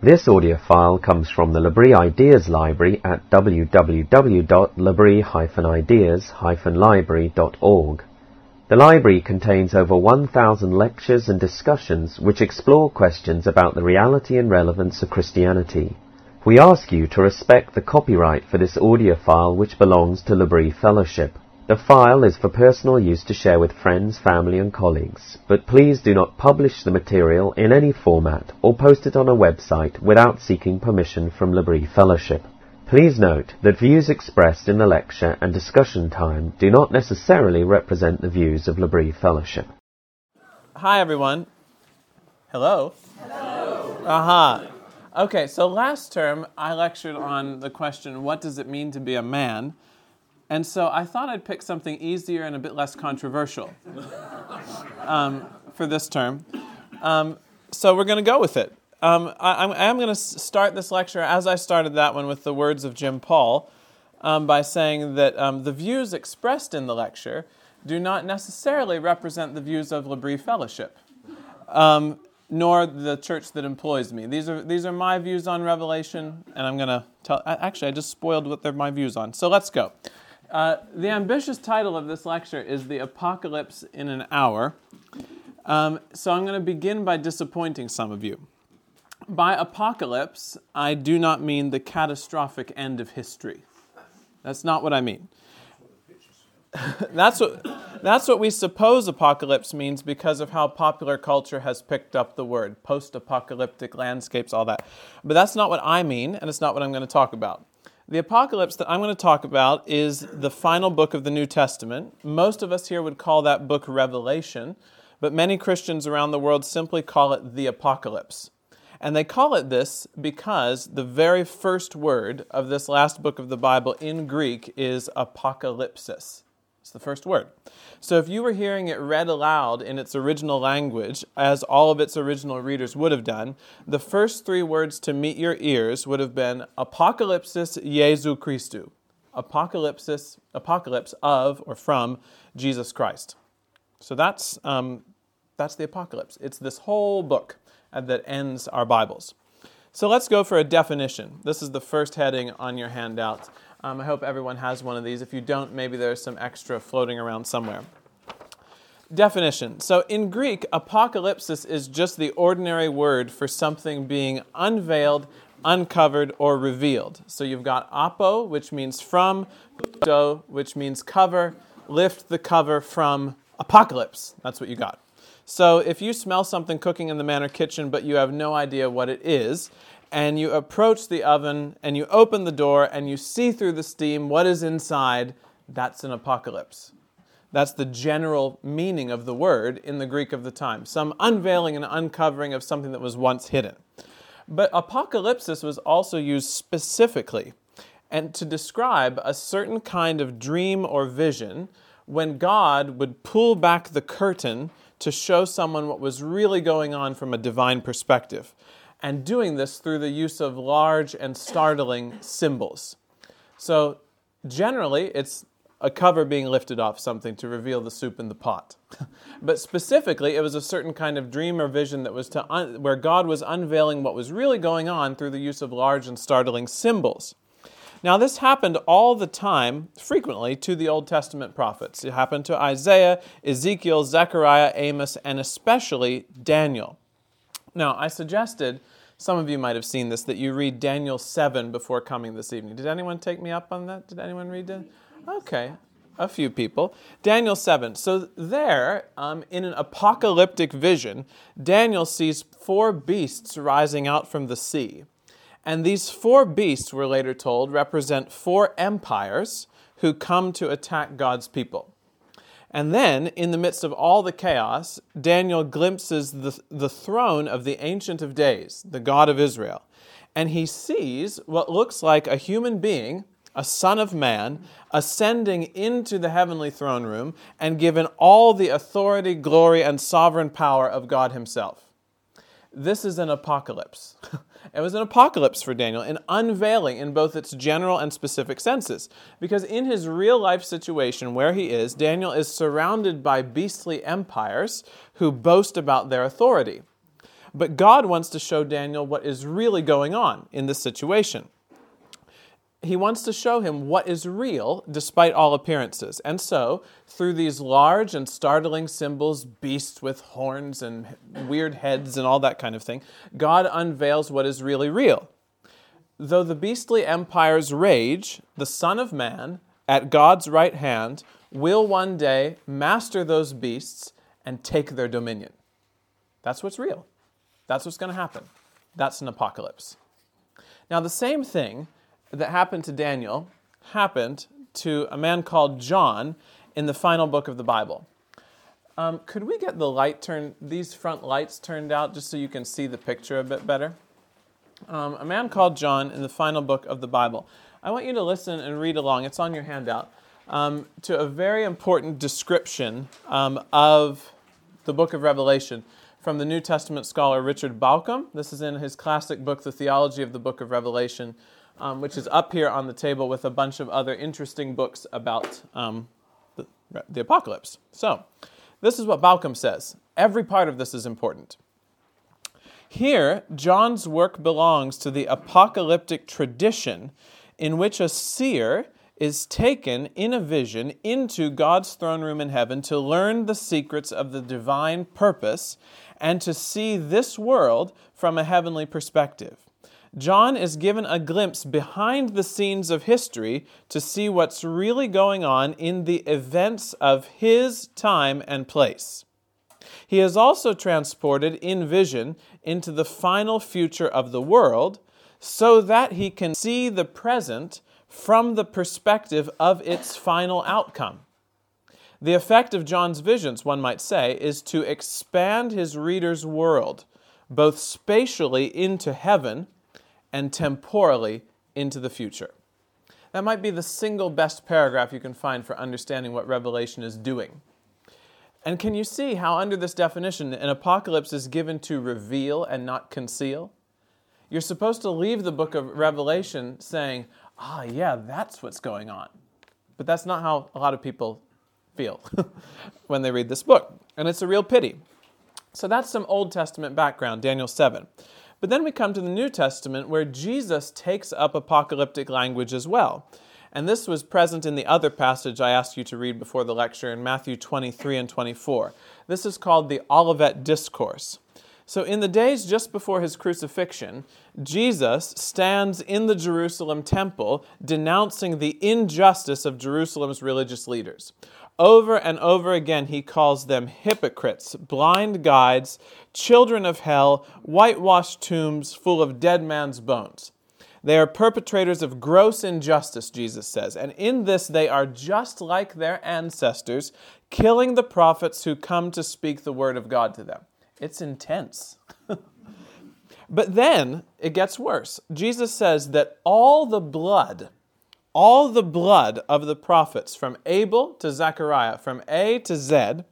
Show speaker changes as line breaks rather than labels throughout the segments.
This audio file comes from the L'Abri Ideas Library at www.labri-ideas-library.org. The library contains over 1,000 lectures and discussions which explore questions about the reality and relevance of Christianity. We ask you to respect the copyright for this audio file which belongs to L'Abri Fellowship. The file is for personal use to share with friends, family and colleagues, but please do not publish the material in any format or post it on a website without seeking permission from L'Abri Fellowship. Please note that views expressed in the lecture and discussion time do not necessarily represent the views of L'Abri Fellowship.
Hi, everyone. Hello.
Hello.
Aha. Okay, so last term I lectured on the question, what does it mean to be a man? And so I thought I'd pick something easier and a bit less controversial um, for this term. Um, so we're going to go with it. Um, I, am going to start this lecture as I started that one with the words of Jim Paul um, by saying that um, the views expressed in the lecture do not necessarily represent the views of L'Abri Fellowship. Um, nor the church that employs me. These are, these are my views on Revelation, and I'm going to tell. Actually, I just spoiled what they're my views on. So let's go. Uh, the ambitious title of this lecture is The Apocalypse in an Hour. Um, so I'm going to begin by disappointing some of you. By apocalypse, I do not mean the catastrophic end of history. That's not what I mean. that's, what, that's what we suppose apocalypse means because of how popular culture has picked up the word post apocalyptic landscapes, all that. But that's not what I mean, and it's not what I'm going to talk about. The apocalypse that I'm going to talk about is the final book of the New Testament. Most of us here would call that book Revelation, but many Christians around the world simply call it the apocalypse. And they call it this because the very first word of this last book of the Bible in Greek is apocalypsis. It's the first word. So if you were hearing it read aloud in its original language, as all of its original readers would have done, the first three words to meet your ears would have been Apocalypsis Jesu Christu. Apocalypsis, apocalypse of or from Jesus Christ. So that's, um, that's the apocalypse. It's this whole book that ends our Bibles. So let's go for a definition. This is the first heading on your handout. Um, I hope everyone has one of these. If you don't, maybe there's some extra floating around somewhere. Definition. So in Greek, apocalypsis is just the ordinary word for something being unveiled, uncovered, or revealed. So you've got apo, which means from, do, which means cover, lift the cover from apocalypse. That's what you got. So if you smell something cooking in the manor kitchen, but you have no idea what it is, and you approach the oven and you open the door and you see through the steam what is inside, that's an apocalypse. That's the general meaning of the word in the Greek of the time. Some unveiling and uncovering of something that was once hidden. But apocalypsis was also used specifically and to describe a certain kind of dream or vision when God would pull back the curtain to show someone what was really going on from a divine perspective and doing this through the use of large and startling symbols. So, generally, it's a cover being lifted off something to reveal the soup in the pot. but specifically, it was a certain kind of dream or vision that was to un- where God was unveiling what was really going on through the use of large and startling symbols. Now, this happened all the time, frequently, to the Old Testament prophets. It happened to Isaiah, Ezekiel, Zechariah, Amos, and especially Daniel. Now, I suggested, some of you might have seen this, that you read Daniel 7 before coming this evening. Did anyone take me up on that? Did anyone read it? Okay, a few people. Daniel 7. So, there, um, in an apocalyptic vision, Daniel sees four beasts rising out from the sea. And these four beasts, we're later told, represent four empires who come to attack God's people. And then, in the midst of all the chaos, Daniel glimpses the, the throne of the Ancient of Days, the God of Israel. And he sees what looks like a human being, a son of man, ascending into the heavenly throne room and given all the authority, glory, and sovereign power of God Himself. This is an apocalypse. It was an apocalypse for Daniel, an unveiling in both its general and specific senses. Because in his real life situation where he is, Daniel is surrounded by beastly empires who boast about their authority. But God wants to show Daniel what is really going on in this situation. He wants to show him what is real despite all appearances. And so, through these large and startling symbols, beasts with horns and weird heads and all that kind of thing, God unveils what is really real. Though the beastly empires rage, the Son of Man, at God's right hand, will one day master those beasts and take their dominion. That's what's real. That's what's going to happen. That's an apocalypse. Now, the same thing that happened to Daniel happened to a man called John in the final book of the Bible. Um, could we get the light turned, these front lights turned out just so you can see the picture a bit better? Um, a man called John in the final book of the Bible. I want you to listen and read along. It's on your handout. Um, to a very important description um, of the book of Revelation from the New Testament scholar Richard Bauckham. This is in his classic book, The Theology of the Book of Revelation, um, which is up here on the table with a bunch of other interesting books about um, the, the apocalypse. So, this is what Bauckham says. Every part of this is important. Here, John's work belongs to the apocalyptic tradition in which a seer is taken in a vision into God's throne room in heaven to learn the secrets of the divine purpose and to see this world from a heavenly perspective. John is given a glimpse behind the scenes of history to see what's really going on in the events of his time and place. He is also transported in vision into the final future of the world so that he can see the present from the perspective of its final outcome. The effect of John's visions, one might say, is to expand his reader's world, both spatially into heaven and temporally into the future. That might be the single best paragraph you can find for understanding what Revelation is doing. And can you see how, under this definition, an apocalypse is given to reveal and not conceal? You're supposed to leave the book of Revelation saying, ah, yeah, that's what's going on. But that's not how a lot of people feel when they read this book. And it's a real pity. So that's some Old Testament background, Daniel 7. But then we come to the New Testament where Jesus takes up apocalyptic language as well. And this was present in the other passage I asked you to read before the lecture in Matthew 23 and 24. This is called the Olivet Discourse. So, in the days just before his crucifixion, Jesus stands in the Jerusalem temple denouncing the injustice of Jerusalem's religious leaders. Over and over again, he calls them hypocrites, blind guides, children of hell, whitewashed tombs full of dead man's bones. They are perpetrators of gross injustice, Jesus says, and in this they are just like their ancestors, killing the prophets who come to speak the word of God to them. It's intense. but then it gets worse. Jesus says that all the blood, all the blood of the prophets, from Abel to Zechariah, from A to Z,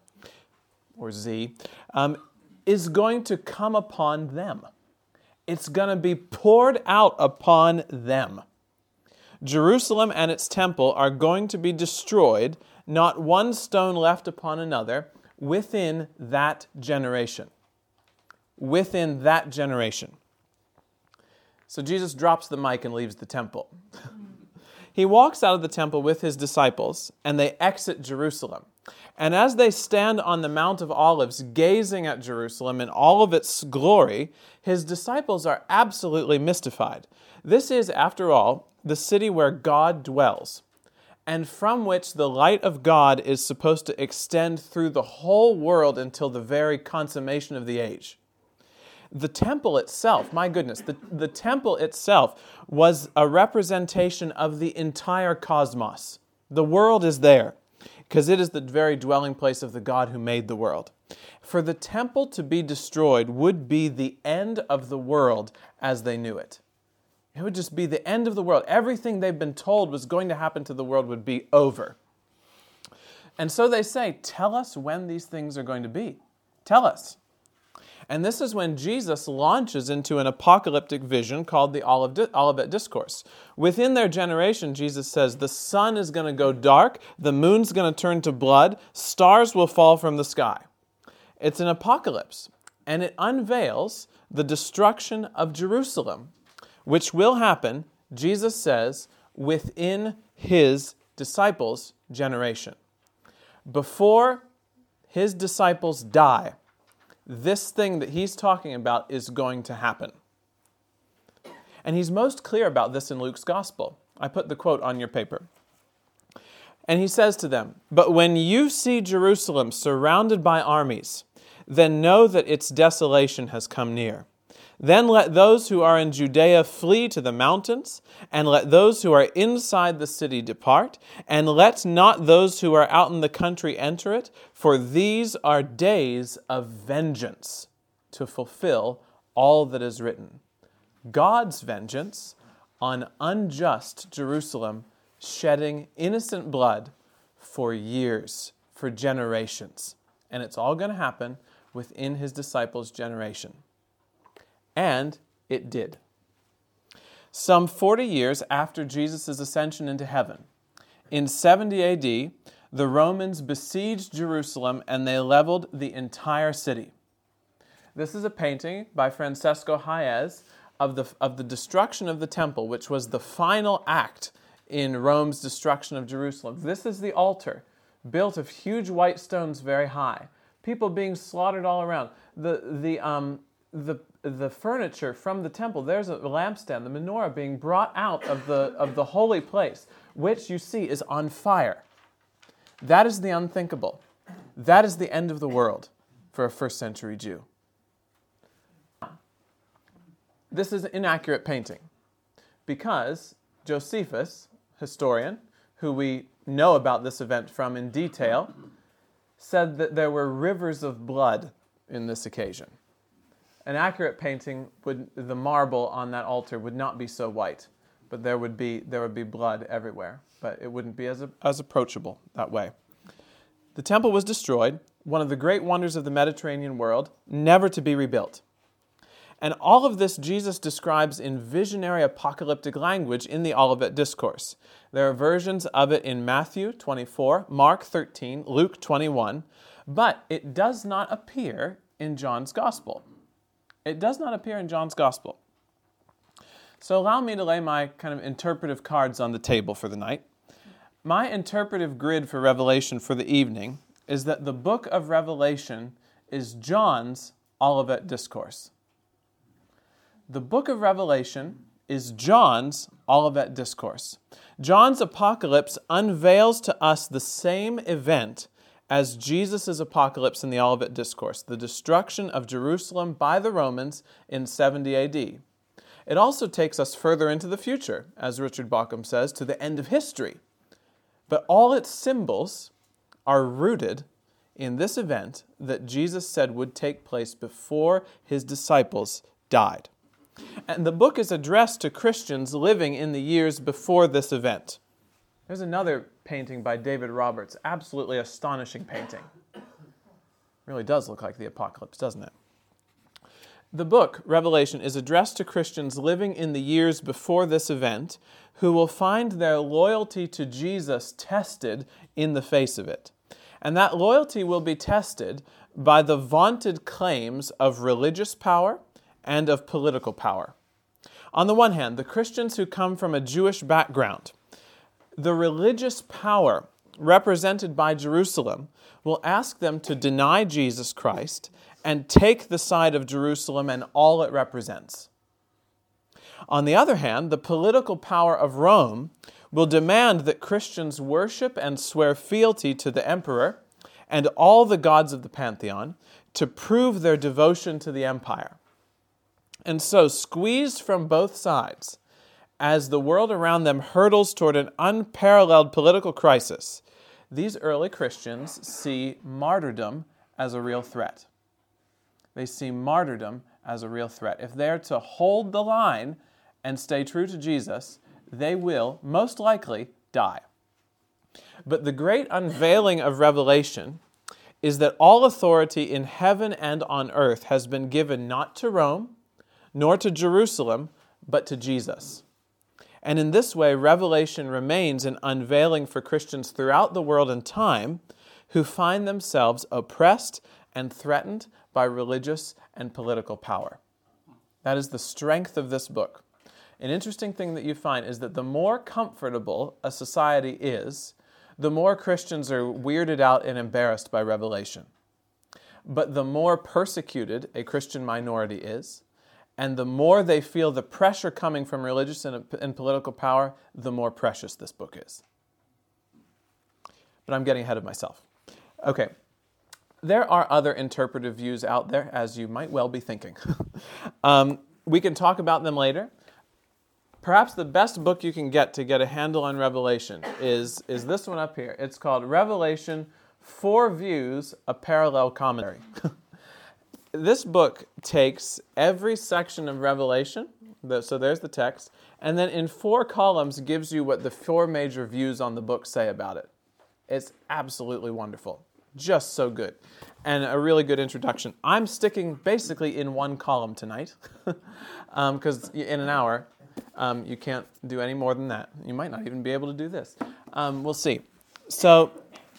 or Z, um, is going to come upon them. It's going to be poured out upon them. Jerusalem and its temple are going to be destroyed, not one stone left upon another, within that generation within that generation. So Jesus drops the mic and leaves the temple. he walks out of the temple with his disciples, and they exit Jerusalem. And as they stand on the Mount of Olives, gazing at Jerusalem in all of its glory, his disciples are absolutely mystified. This is, after all, the city where God dwells, and from which the light of God is supposed to extend through the whole world until the very consummation of the age the temple itself, my goodness, the, the temple itself was a representation of the entire cosmos. The world is there because it is the very dwelling place of the God who made the world. For the temple to be destroyed would be the end of the world as they knew it. It would just be the end of the world. Everything they've been told was going to happen to the world would be over. And so they say, Tell us when these things are going to be. Tell us. And this is when Jesus launches into an apocalyptic vision called the Olivet Discourse. Within their generation, Jesus says, the sun is going to go dark, the moon's going to turn to blood, stars will fall from the sky. It's an apocalypse. and it unveils the destruction of Jerusalem, which will happen, Jesus says, within his disciples' generation. Before his disciples die, this thing that he's talking about is going to happen. And he's most clear about this in Luke's gospel. I put the quote on your paper. And he says to them, But when you see Jerusalem surrounded by armies, then know that its desolation has come near. Then let those who are in Judea flee to the mountains, and let those who are inside the city depart, and let not those who are out in the country enter it, for these are days of vengeance to fulfill all that is written. God's vengeance on unjust Jerusalem, shedding innocent blood for years, for generations. And it's all going to happen within his disciples' generation. And it did. Some 40 years after Jesus' ascension into heaven, in 70 AD, the Romans besieged Jerusalem and they leveled the entire city. This is a painting by Francesco Hayez of the, of the destruction of the temple, which was the final act in Rome's destruction of Jerusalem. This is the altar, built of huge white stones very high. People being slaughtered all around. The, the, um, the, the furniture from the temple, there's a lampstand, the menorah being brought out of the, of the holy place, which you see is on fire. That is the unthinkable. That is the end of the world for a first century Jew. This is an inaccurate painting because Josephus, historian, who we know about this event from in detail, said that there were rivers of blood in this occasion. An accurate painting would the marble on that altar would not be so white, but there would be there would be blood everywhere, but it wouldn't be as as approachable that way. The temple was destroyed, one of the great wonders of the Mediterranean world, never to be rebuilt. And all of this Jesus describes in visionary apocalyptic language in the Olivet Discourse. There are versions of it in Matthew 24, Mark 13, Luke 21, but it does not appear in John's Gospel. It does not appear in John's Gospel. So allow me to lay my kind of interpretive cards on the table for the night. My interpretive grid for Revelation for the evening is that the book of Revelation is John's Olivet Discourse. The book of Revelation is John's Olivet Discourse. John's apocalypse unveils to us the same event as Jesus' apocalypse in the Olivet Discourse, the destruction of Jerusalem by the Romans in 70 AD. It also takes us further into the future, as Richard Bauckham says, to the end of history. But all its symbols are rooted in this event that Jesus said would take place before his disciples died. And the book is addressed to Christians living in the years before this event. There's another painting by David Roberts, absolutely astonishing painting. Really does look like the apocalypse, doesn't it? The book, Revelation, is addressed to Christians living in the years before this event who will find their loyalty to Jesus tested in the face of it. And that loyalty will be tested by the vaunted claims of religious power and of political power. On the one hand, the Christians who come from a Jewish background, the religious power represented by Jerusalem will ask them to deny Jesus Christ and take the side of Jerusalem and all it represents. On the other hand, the political power of Rome will demand that Christians worship and swear fealty to the emperor and all the gods of the pantheon to prove their devotion to the empire. And so, squeezed from both sides, as the world around them hurtles toward an unparalleled political crisis, these early Christians see martyrdom as a real threat. They see martyrdom as a real threat. If they're to hold the line and stay true to Jesus, they will most likely die. But the great unveiling of Revelation is that all authority in heaven and on earth has been given not to Rome, nor to Jerusalem, but to Jesus. And in this way, Revelation remains an unveiling for Christians throughout the world and time who find themselves oppressed and threatened by religious and political power. That is the strength of this book. An interesting thing that you find is that the more comfortable a society is, the more Christians are weirded out and embarrassed by Revelation. But the more persecuted a Christian minority is, and the more they feel the pressure coming from religious and, and, political power, the more precious this book is. But I'm getting ahead of myself. Okay, there are other interpretive views out there, as you might well be thinking. um, we can talk about them later. Perhaps the best book you can get to get a handle on Revelation is, is this one up here. It's called Revelation Four Views, a Parallel Commentary. this book takes every section of Revelation, so there's the text, and then in four columns gives you what the four major views on the book say about it. It's absolutely wonderful. Just so good. And a really good introduction. I'm sticking basically in one column tonight because um, in an hour um, you can't do any more than that. You might not even be able to do this. Um, we'll see. So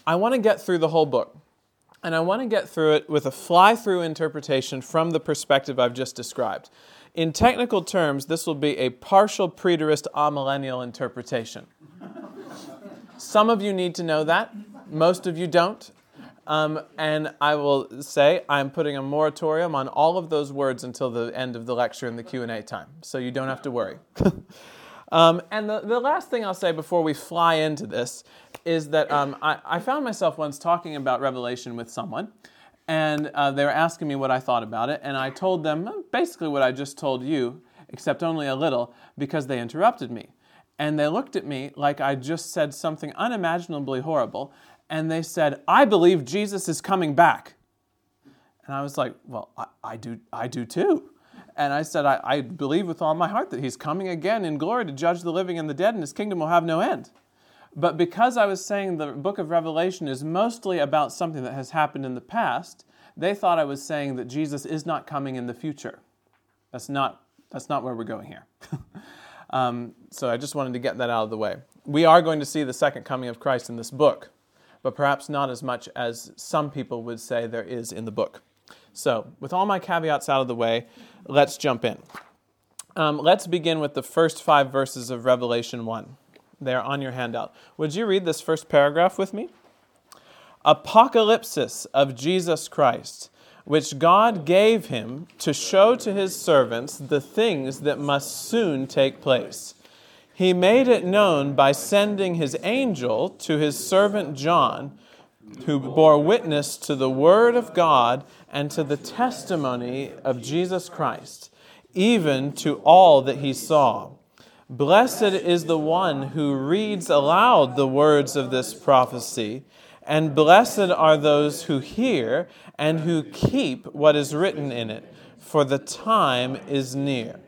I want to get through the whole book. And I want to get through it with a fly through interpretation from the perspective I've just described. In technical terms, this will be a partial preterist amillennial interpretation. Some of you need to know that, most of you don't. Um, and I will say I'm putting a moratorium on all of those words until the end of the lecture and the Q&A time, so you don't have to worry. um, and the, the last thing I'll say before we fly into this is that um, I, I, found myself once talking about Revelation with someone, and uh, they were asking me what I thought about it, and I told them uh, basically what I just told you, except only a little, because they interrupted me. And they looked at me like I just said something unimaginably horrible, and they said, I believe Jesus is coming back. And I was like, Well, I, I do, I do too. And I said, I, I believe with all my heart that he's coming again in glory to judge the living and the dead, and his kingdom will have no end. But because I was saying the book of Revelation is mostly about something that has happened in the past, they thought I was saying that Jesus is not coming in the future. That's not, that's not where we're going here. um, so I just wanted to get that out of the way. We are going to see the second coming of Christ in this book but perhaps not as much as some people would say there is in the book. So, with all my caveats out of the way, let's jump in. Um, let's begin with the first five verses of Revelation 1. They are on your handout. Would you read this first paragraph with me? Apocalypsis of Jesus Christ, which God gave him to show to his servants the things that must soon take place he made it known by sending his angel to his servant John, who bore witness to the word of God and to the testimony of Jesus Christ, even to all that he saw. Blessed is the one who reads aloud the words of this prophecy, and blessed are those who hear and who keep what is written in it, for the time is near.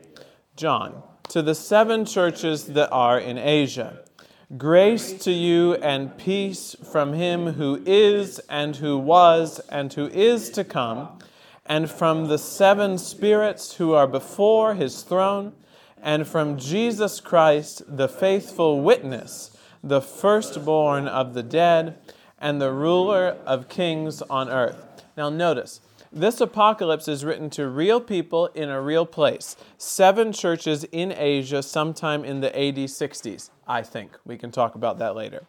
John to the seven churches that are in Asia. Grace to you and peace from him who is, and who was, and who is to come, and from the seven spirits who are before his throne, and from Jesus Christ, the faithful witness, the firstborn of the dead, and the ruler of kings on earth. Now, notice this apocalypse is written to real people in a real place. Seven churches in Asia, sometime in the AD 60s, I think. We can talk about that later.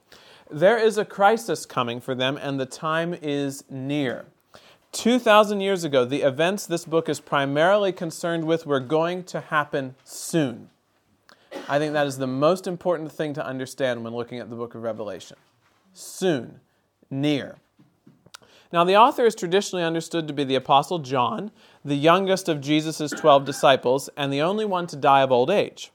There is a crisis coming for them, and the time is near. 2,000 years ago, the events this book is primarily concerned with were going to happen soon. I think that is the most important thing to understand when looking at the book of Revelation. Soon, near. Now, the author is traditionally understood to be the Apostle John, the youngest of Jesus' 12 disciples, and the only one to die of old age.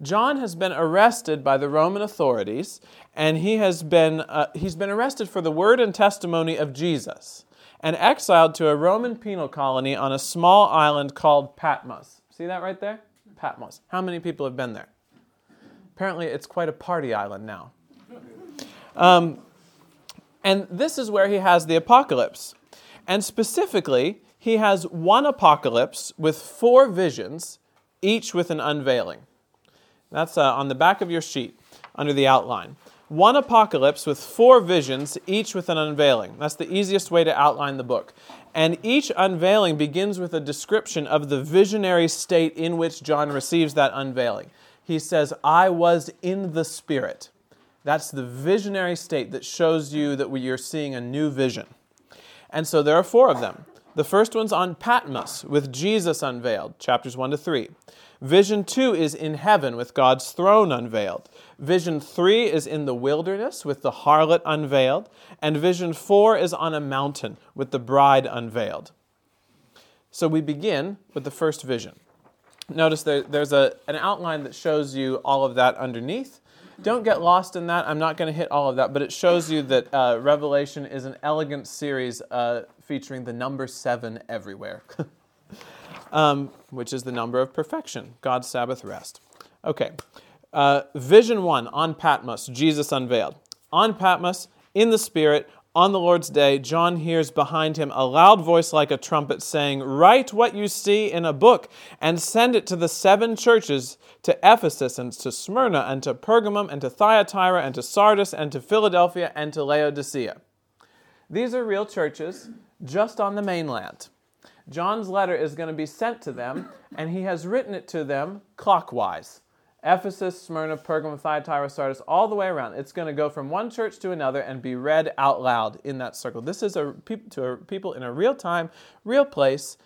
John has been arrested by the Roman authorities, and he has been, uh, he's been arrested for the word and testimony of Jesus and exiled to a Roman penal colony on a small island called Patmos. See that right there? Patmos. How many people have been there? Apparently, it's quite a party island now. Um, and this is where he has the apocalypse. And specifically, he has one apocalypse with four visions, each with an unveiling. That's uh, on the back of your sheet under the outline. One apocalypse with four visions, each with an unveiling. That's the easiest way to outline the book. And each unveiling begins with a description of the visionary state in which John receives that unveiling. He says, I was in the Spirit. That's the visionary state that shows you that you're seeing a new vision. And so there are four of them. The first one's on Patmos with Jesus unveiled, chapters 1 to 3. Vision 2 is in heaven with God's throne unveiled. Vision 3 is in the wilderness with the harlot unveiled. And vision 4 is on a mountain with the bride unveiled. So we begin with the first vision. Notice there, there's a, an outline that shows you all of that underneath. Don't get lost in that. I'm not going to hit all of that, but it shows you that uh, Revelation is an elegant series uh, featuring the number seven everywhere. um, which is the number of perfection, God's Sabbath rest. Okay, uh, vision one on Patmos, Jesus unveiled. On Patmos, in the Spirit, on the Lord's day, John hears behind him a loud voice like a trumpet saying, Write what you see in a book and send it to the seven churches to Ephesus and to Smyrna and to Pergamum and to Thyatira and to Sardis and to Philadelphia and to Laodicea. These are real churches just on the mainland. John's letter is going to be sent to them, and he has written it to them clockwise. Ephesus, Smyrna, Pergamum, Thyatira, Sardis, all the way around. It's going to go from one church to another and be read out loud in that circle. This is a, to a people in a real time, real place,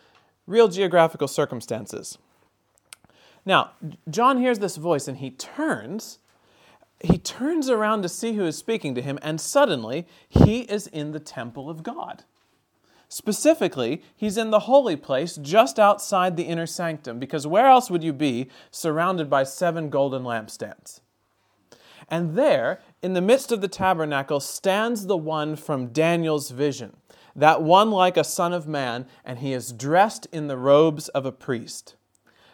real geographical circumstances. Now, John hears this voice and he turns. He turns around to see who is speaking to him, and suddenly he is in the temple of God. Specifically, he's in the holy place just outside the inner sanctum, because where else would you be surrounded by seven golden lampstands? And there, in the midst of the tabernacle, stands the one from Daniel's vision, that one like a son of man, and he is dressed in the robes of a priest.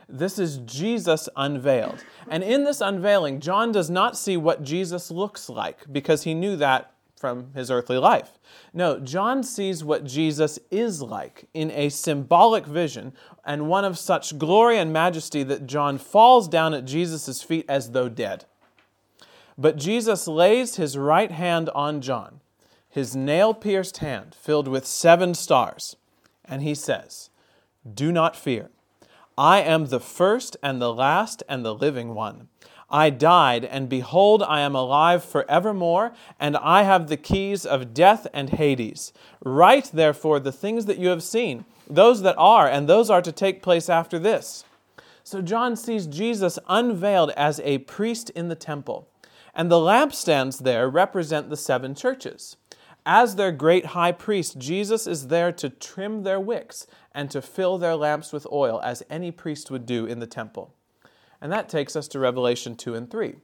This is Jesus unveiled. And in this unveiling, John does not see what Jesus looks like, because he knew that from his earthly life. No, John sees what Jesus is like in a symbolic vision and one of such glory and majesty that John falls down at Jesus' feet as though dead. But Jesus lays his right hand on John, his nail pierced hand filled with seven stars, and he says, Do not fear. I am the first and the last and the living one. I died, and behold, I am alive forevermore, and I have the keys of death and Hades. Write, therefore, the things that you have seen, those that are, and those are to take place after this. So John sees Jesus unveiled as a priest in the temple, and the lampstands there represent the seven churches. As their great high priest, Jesus is there to trim their wicks and to fill their lamps with oil, as any priest would do in the temple. And that takes us to Revelation 2 and 3.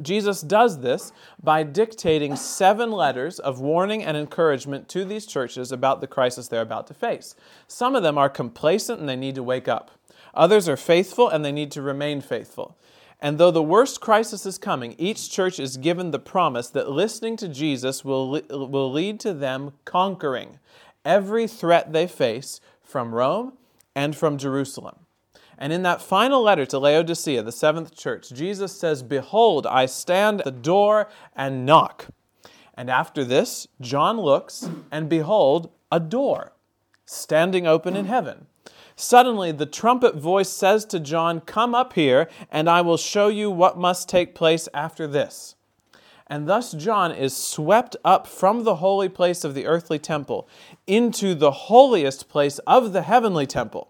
Jesus does this by dictating seven letters of warning and encouragement to these churches about the crisis they're about to face. Some of them are complacent and they need to wake up. Others are faithful and they need to remain faithful. And though the worst crisis is coming, each church is given the promise that listening to Jesus will, will lead to them conquering every threat they face from Rome and from Jerusalem. And in that final letter to Laodicea, the seventh church, Jesus says, Behold, I stand at the door and knock. And after this, John looks, and behold, a door standing open in heaven. Suddenly, the trumpet voice says to John, Come up here, and I will show you what must take place after this. And thus, John is swept up from the holy place of the earthly temple into the holiest place of the heavenly temple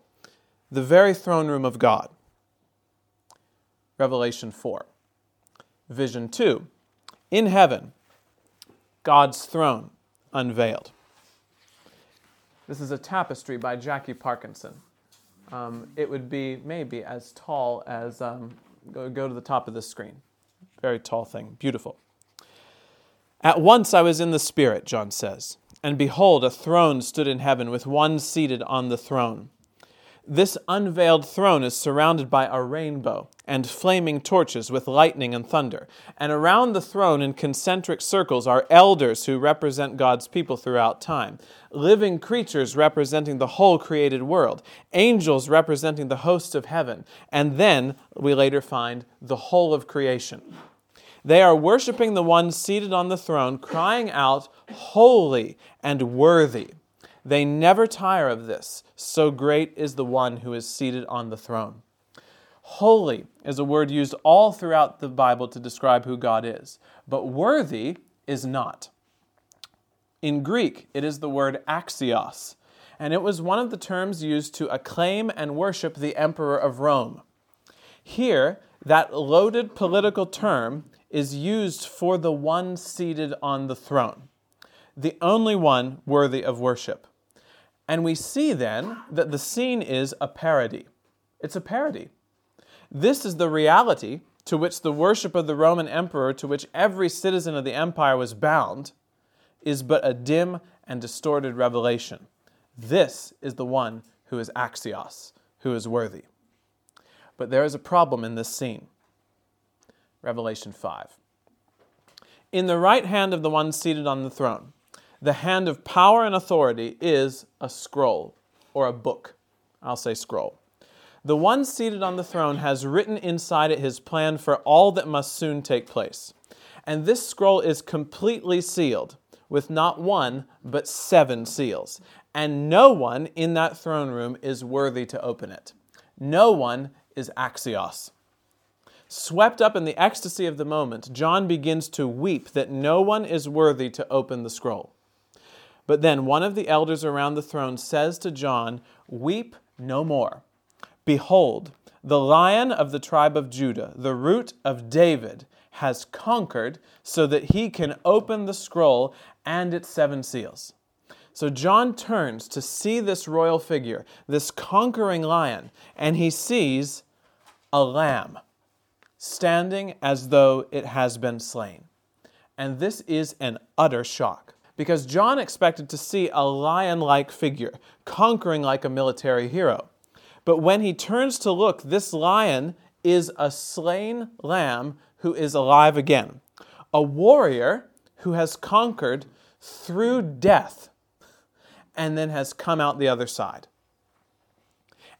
the very throne room of God. Revelation 4. Vision 2. In heaven, God's throne unveiled. This is a tapestry by Jackie Parkinson. Um, it would be maybe as tall as, um, go, go to the top of the screen. Very tall thing, beautiful. At once I was in the Spirit, John says, and behold, a throne stood in heaven with one seated on the throne. This unveiled throne is surrounded by a rainbow and flaming torches with lightning and thunder. And around the throne, in concentric circles, are elders who represent God's people throughout time, living creatures representing the whole created world, angels representing the hosts of heaven, and then we later find the whole of creation. They are worshiping the one seated on the throne, crying out, Holy and worthy They never tire of this. So great is the one who is seated on the throne. Holy is a word used all throughout the Bible to describe who God is, but worthy is not. In Greek, it is the word axios, and it was one of the terms used to acclaim and worship the emperor of Rome. Here, that loaded political term is used for the one seated on the throne, the only one worthy of worship. And we see then that the scene is a parody. It's a parody. This is the reality to which the worship of the Roman emperor, to which every citizen of the empire was bound, is but a dim and distorted revelation. This is the one who is axios, who is worthy. But there is a problem in this scene. Revelation 5. In the right hand of the one seated on the throne, the hand of power and authority is a scroll or a book. I'll say scroll. The one seated on the throne has written inside it his plan for all that must soon take place. And this scroll is completely sealed with not one, but seven seals. And no one in that throne room is worthy to open it. No one is Axios. Swept up in the ecstasy of the moment, John begins to weep that no one is worthy to open the scroll. But then one of the elders around the throne says to John, Weep no more. Behold, the lion of the tribe of Judah, the root of David, has conquered so that he can open the scroll and its seven seals. So John turns to see this royal figure, this conquering lion, and he sees a lamb standing as though it has been slain. And this is an utter shock because John expected to see a lion like figure, conquering like a military hero. But when he turns to look, this lion is a slain lamb who is alive again, a warrior who has conquered through death and then has come out the other side.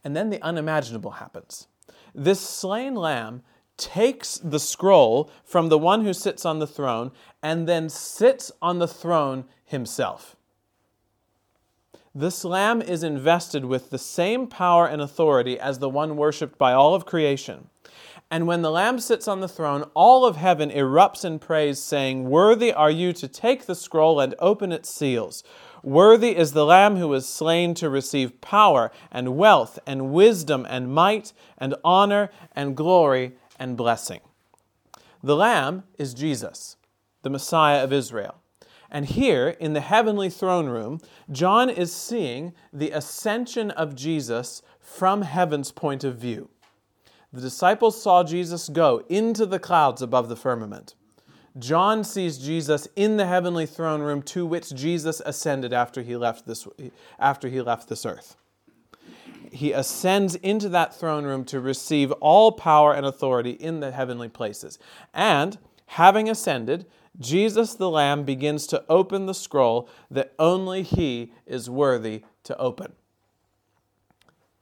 And then the unimaginable happens. This slain lamb takes the scroll from the one who sits on the throne and then sits on the throne himself. This lamb is invested with the same power and authority as the one worshiped by all of creation. And when the Lamb sits on the throne, all of heaven erupts in praise, saying, Worthy are you to take the scroll and open its seals. Worthy is the Lamb who was slain to receive power and wealth and wisdom and might and honor and glory and blessing. The Lamb is Jesus, the Messiah of Israel. And here in the heavenly throne room, John is seeing the ascension of Jesus from heaven's point of view the disciples saw Jesus go into the clouds above the firmament. John sees Jesus in the heavenly throne room to which Jesus ascended after he left this, after he left this earth. He ascends into that throne room to receive all power and authority in the heavenly places. And having ascended, Jesus the Lamb begins to open the scroll that only he is worthy to open.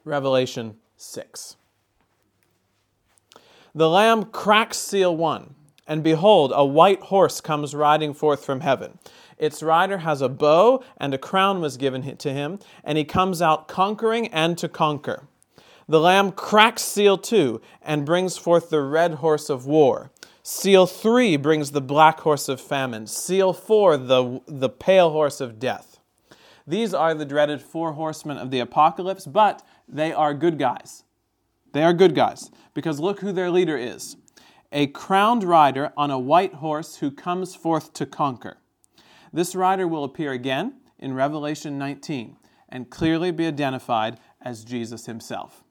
Revelation 6. The Lamb cracks seal one, and behold, a white horse comes riding forth from heaven. Its rider has a bow, and a crown was given to him, and he comes out conquering and to conquer. The Lamb cracks seal two, and brings forth the red horse of war. Seal three brings the black horse of famine. Seal four, the, the pale horse of death. These are the dreaded four horsemen of the apocalypse, but they are good guys. They are good guys because look who their leader is a crowned rider on a white horse who comes forth to conquer. This rider will appear again in Revelation 19 and clearly be identified as Jesus himself.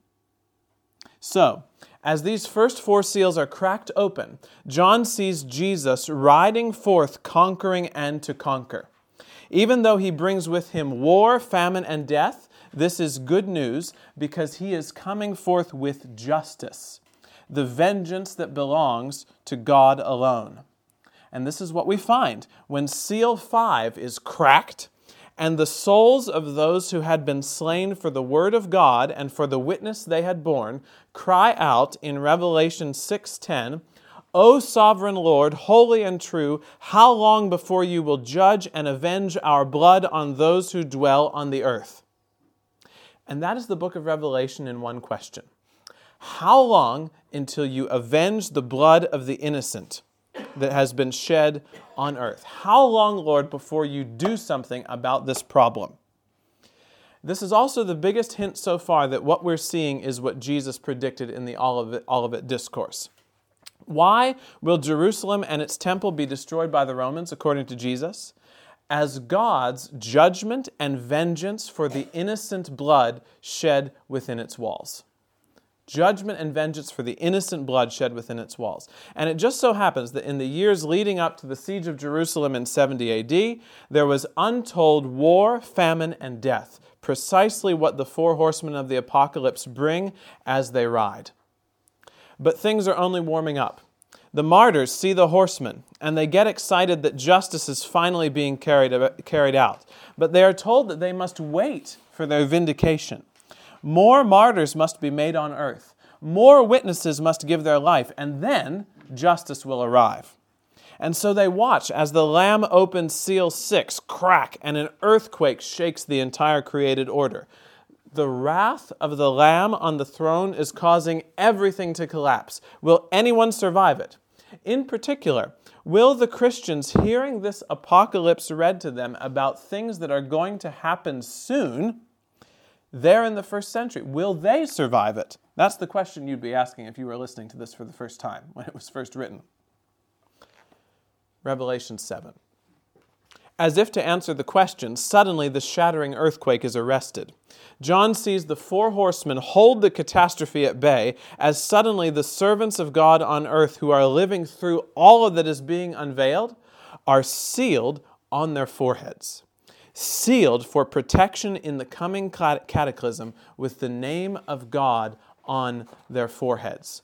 So, as these first four seals are cracked open, John sees Jesus riding forth, conquering and to conquer. Even though he brings with him war, famine, and death, this is good news because he is coming forth with justice, the vengeance that belongs to God alone. And this is what we find when seal 5 is cracked and the souls of those who had been slain for the word of God and for the witness they had borne cry out in Revelation 6:10, O sovereign Lord, holy and true, how long before you will judge and avenge our blood on those who dwell on the earth? And that is the book of Revelation in one question. How long until you avenge the blood of the innocent that has been shed on earth? How long, Lord, before you do something about this problem? This is also the biggest hint so far that what we're seeing is what Jesus predicted in the Olivet, Olivet Discourse. Why will Jerusalem and its temple be destroyed by the Romans, according to Jesus? As God's judgment and vengeance for the innocent blood shed within its walls judgment and vengeance for the innocent blood shed within its walls. And it just so happens that in the years leading up to the siege of Jerusalem in 70 AD, there was untold war, famine, and death, precisely what the four horsemen of the apocalypse bring as they ride. But things are only warming up. The martyrs see the horsemen and they get excited that justice is finally being carried, uh, carried out. But they are told that they must wait for their vindication. More martyrs must be made on earth. More witnesses must give their life, and then justice will arrive. And so they watch as the Lamb opens seal six, crack, and an earthquake shakes the entire created order. The wrath of the Lamb on the throne is causing everything to collapse. Will anyone survive it? In particular, will the Christians hearing this apocalypse read to them about things that are going to happen soon there in the first century. Will they survive it? That's the question you'd be asking if you were listening to this for the first time when it was first written. Revelation 7. As if to answer the question, suddenly the shattering earthquake is arrested. John sees the four horsemen hold the catastrophe at bay as suddenly the servants of God on earth who are living through all of that is being unveiled are sealed on their foreheads sealed for protection in the coming cataclysm with the name of God on their foreheads.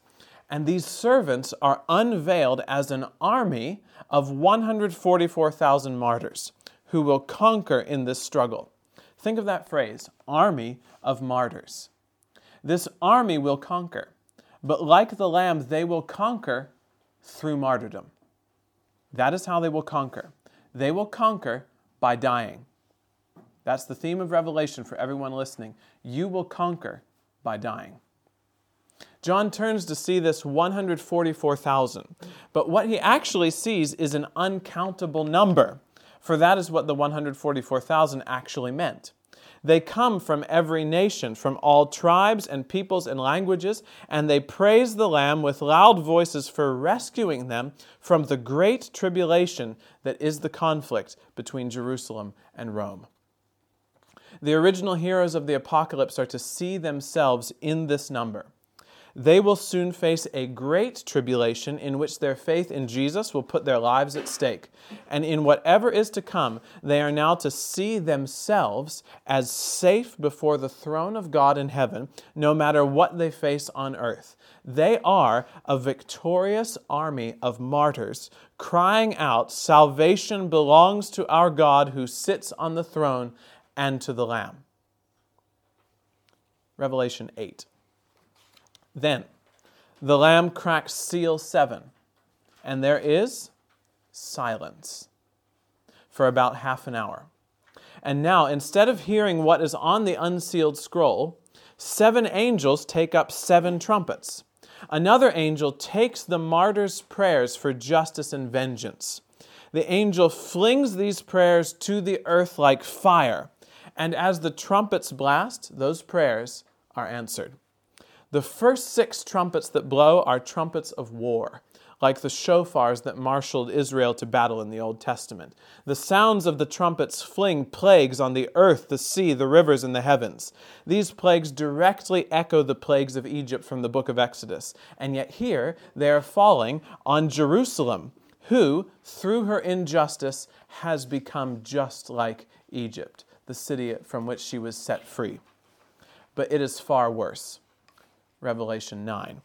And these servants are unveiled as an army of 144,000 martyrs who will conquer in this struggle. Think of that phrase army of martyrs. This army will conquer, but like the lamb, they will conquer through martyrdom. That is how they will conquer. They will conquer by dying. That's the theme of Revelation for everyone listening. You will conquer by dying. John turns to see this 144,000, but what he actually sees is an uncountable number, for that is what the 144,000 actually meant. They come from every nation, from all tribes and peoples and languages, and they praise the Lamb with loud voices for rescuing them from the great tribulation that is the conflict between Jerusalem and Rome. The original heroes of the apocalypse are to see themselves in this number. They will soon face a great tribulation in which their faith in Jesus will put their lives at stake. And in whatever is to come, they are now to see themselves as safe before the throne of God in heaven, no matter what they face on earth. They are a victorious army of martyrs crying out, Salvation belongs to our God who sits on the throne and to the Lamb. Revelation 8. Then the Lamb cracks seal 7, and there is silence for about half an hour. And now, instead of hearing what is on the unsealed scroll, seven angels take up seven trumpets. Another angel takes the martyr's prayers for justice and vengeance. The angel flings these prayers to the earth like fire, and as the trumpets blast, those prayers are answered. The first six trumpets that blow are trumpets of war, like the shofars that marshaled Israel to battle in the Old Testament. The sounds of the trumpets fling plagues on the earth, the sea, the rivers, and the heavens. These plagues directly echo the plagues of Egypt from the book of Exodus, and yet here they are falling on Jerusalem, who, through her injustice, has become just like Egypt the city from which she was set free. But it is far worse. Revelation 9.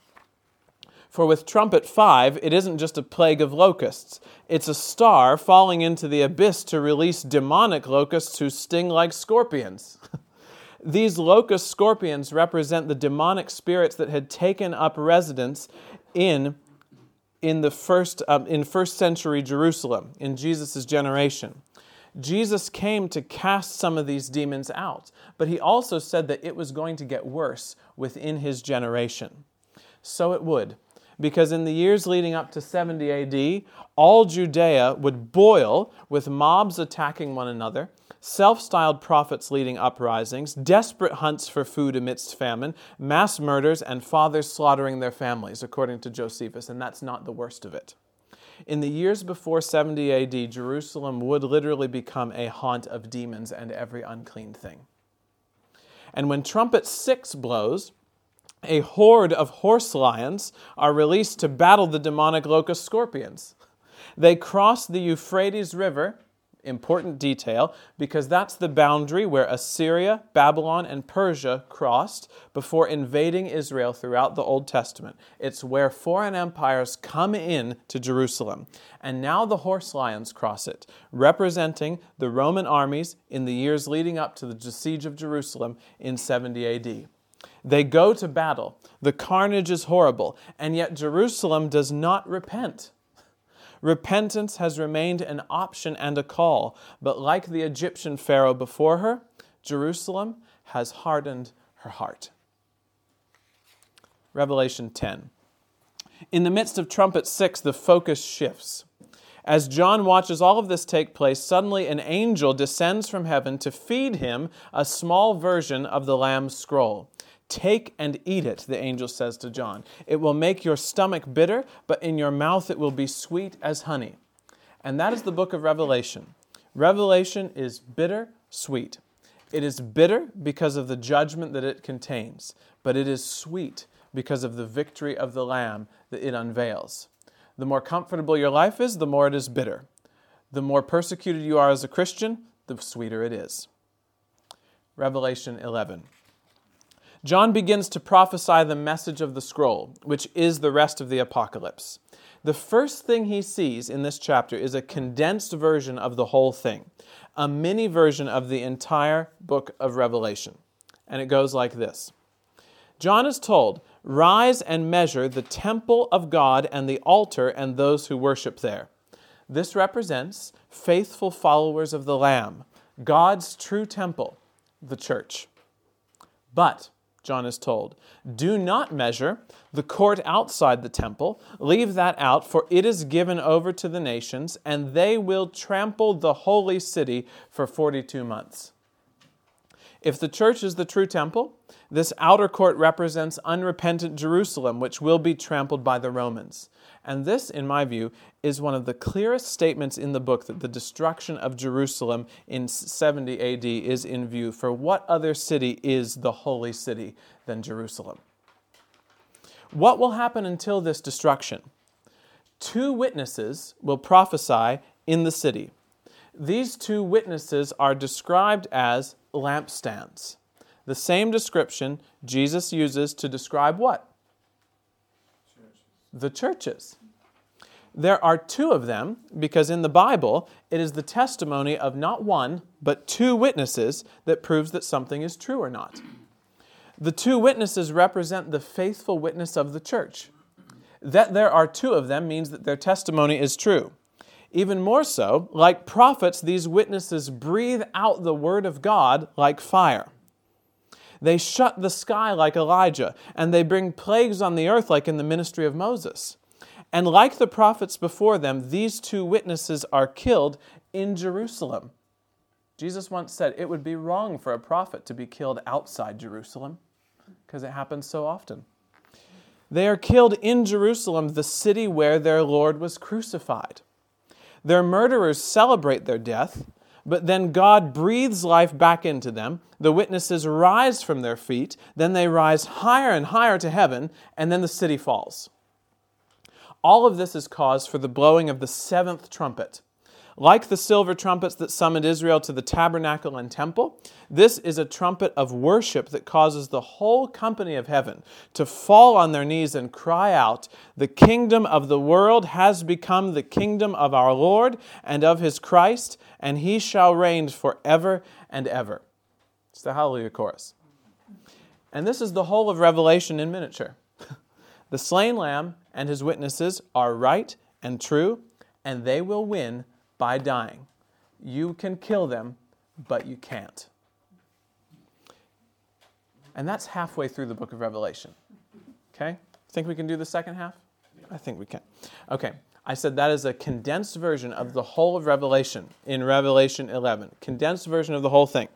For with trumpet 5, it isn't just a plague of locusts. It's a star falling into the abyss to release demonic locusts who sting like scorpions. These locust scorpions represent the demonic spirits that had taken up residence in in the first um, in first century Jerusalem in Jesus' generation. Jesus came to cast some of these demons out, but he also said that it was going to get worse within his generation. So it would, because in the years leading up to 70 AD, all Judea would boil with mobs attacking one another, self styled prophets leading uprisings, desperate hunts for food amidst famine, mass murders, and fathers slaughtering their families, according to Josephus, and that's not the worst of it. In the years before 70 AD, Jerusalem would literally become a haunt of demons and every unclean thing. And when trumpet six blows, a horde of horse lions are released to battle the demonic locust scorpions. They cross the Euphrates River important detail because that's the boundary where Assyria, Babylon, and Persia crossed before invading Israel throughout the Old Testament. It's where foreign empires come in to Jerusalem. And now the horse lions cross it, representing the Roman armies in the years leading up to the siege of Jerusalem in 70 AD. They go to battle. The carnage is horrible, and yet Jerusalem does not repent. Repentance has remained an option and a call, but like the Egyptian Pharaoh before her, Jerusalem has hardened her heart. Revelation 10. In the midst of trumpet 6, the focus shifts. As John watches all of this take place, suddenly an angel descends from heaven to feed him a small version of the Lamb's scroll. Take and eat it, the angel says to John. It will make your stomach bitter, but in your mouth it will be sweet as honey. And that is the book of Revelation. Revelation is bitter, sweet. It is bitter because of the judgment that it contains, but it is sweet because of the victory of the Lamb that it unveils. The more comfortable your life is, the more it is bitter. The more persecuted you are as a Christian, the sweeter it is. Revelation 11. John begins to prophesy the message of the scroll, which is the rest of the apocalypse. The first thing he sees in this chapter is a condensed version of the whole thing, a mini version of the entire book of Revelation. And it goes like this John is told, Rise and measure the temple of God and the altar and those who worship there. This represents faithful followers of the Lamb, God's true temple, the church. But John is told. Do not measure the court outside the temple. Leave that out, for it is given over to the nations, and they will trample the holy city for 42 months. If the church is the true temple, this outer court represents unrepentant Jerusalem, which will be trampled by the Romans. And this, in my view, is one of the clearest statements in the book that the destruction of Jerusalem in 70 AD is in view. For what other city is the holy city than Jerusalem? What will happen until this destruction? Two witnesses will prophesy in the city. These two witnesses are described as lampstands. The same description Jesus uses to describe what? Churches. The churches. There are two of them because in the Bible it is the testimony of not one, but two witnesses that proves that something is true or not. The two witnesses represent the faithful witness of the church. That there are two of them means that their testimony is true. Even more so, like prophets, these witnesses breathe out the word of God like fire. They shut the sky like Elijah, and they bring plagues on the earth like in the ministry of Moses. And like the prophets before them, these two witnesses are killed in Jerusalem. Jesus once said it would be wrong for a prophet to be killed outside Jerusalem because it happens so often. They are killed in Jerusalem, the city where their Lord was crucified. Their murderers celebrate their death, but then God breathes life back into them. The witnesses rise from their feet, then they rise higher and higher to heaven, and then the city falls. All of this is cause for the blowing of the seventh trumpet. Like the silver trumpets that summoned Israel to the tabernacle and temple, this is a trumpet of worship that causes the whole company of heaven to fall on their knees and cry out, The kingdom of the world has become the kingdom of our Lord and of his Christ, and he shall reign forever and ever. It's the Hallelujah chorus. And this is the whole of Revelation in miniature. the slain lamb and his witnesses are right and true, and they will win by dying. You can kill them, but you can't. And that's halfway through the book of Revelation. Okay? Think we can do the second half? I think we can. Okay. I said that is a condensed version of the whole of Revelation in Revelation 11. Condensed version of the whole thing.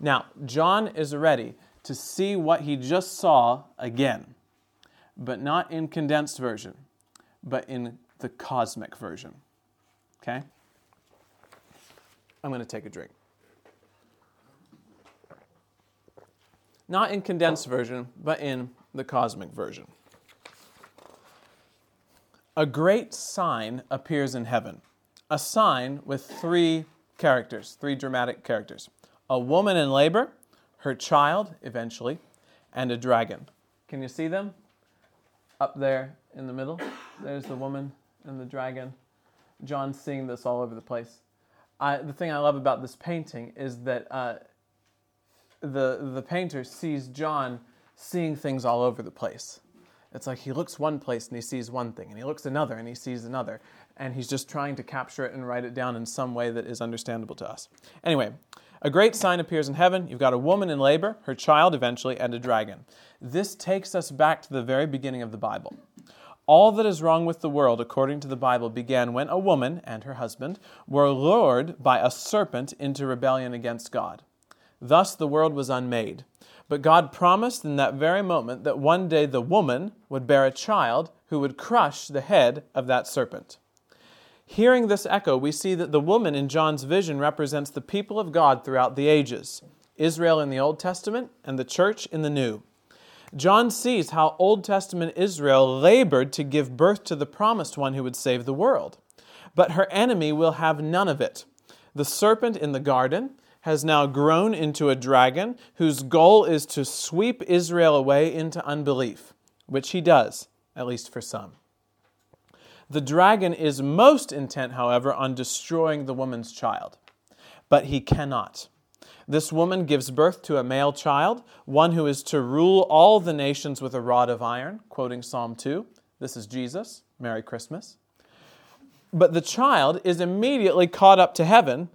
Now, John is ready to see what he just saw again, but not in condensed version, but in the cosmic version. Okay? I'm going to take a drink. Not in condensed version, but in the cosmic version. A great sign appears in heaven. A sign with three characters, three dramatic characters a woman in labor, her child, eventually, and a dragon. Can you see them? Up there in the middle. There's the woman and the dragon. John's seeing this all over the place. I, the thing I love about this painting is that uh, the, the painter sees John seeing things all over the place. It's like he looks one place and he sees one thing, and he looks another and he sees another, and he's just trying to capture it and write it down in some way that is understandable to us. Anyway, a great sign appears in heaven. You've got a woman in labor, her child eventually, and a dragon. This takes us back to the very beginning of the Bible. All that is wrong with the world, according to the Bible, began when a woman and her husband were lured by a serpent into rebellion against God. Thus the world was unmade. But God promised in that very moment that one day the woman would bear a child who would crush the head of that serpent. Hearing this echo, we see that the woman in John's vision represents the people of God throughout the ages Israel in the Old Testament and the church in the New. John sees how Old Testament Israel labored to give birth to the promised one who would save the world. But her enemy will have none of it. The serpent in the garden has now grown into a dragon whose goal is to sweep Israel away into unbelief, which he does, at least for some. The dragon is most intent, however, on destroying the woman's child. But he cannot. This woman gives birth to a male child, one who is to rule all the nations with a rod of iron, quoting Psalm 2. This is Jesus. Merry Christmas. But the child is immediately caught up to heaven,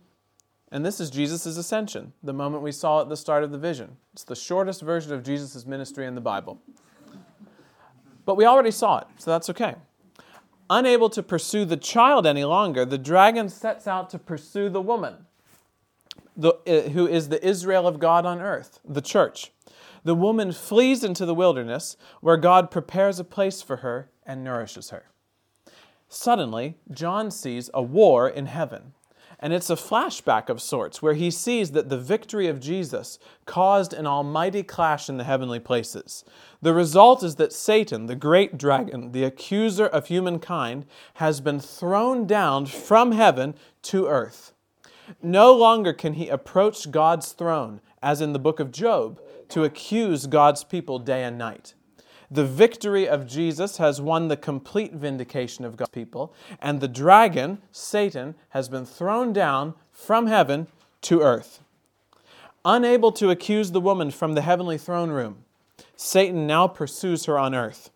and this is Jesus' ascension, the moment we saw at the start of the vision. It's the shortest version of Jesus' ministry in the Bible. But we already saw it, so that's okay. Unable to pursue the child any longer, the dragon sets out to pursue the woman, who is the Israel of God on earth, the church. The woman flees into the wilderness, where God prepares a place for her and nourishes her. Suddenly, John sees a war in heaven. And it's a flashback of sorts where he sees that the victory of Jesus caused an almighty clash in the heavenly places. The result is that Satan, the great dragon, the accuser of humankind, has been thrown down from heaven to earth. No longer can he approach God's throne, as in the book of Job, to accuse God's people day and night. The victory of Jesus has won the complete vindication of God's people, and the dragon, Satan, has been thrown down from heaven to earth. Unable to accuse the woman from the heavenly throne room, Satan now pursues her on earth,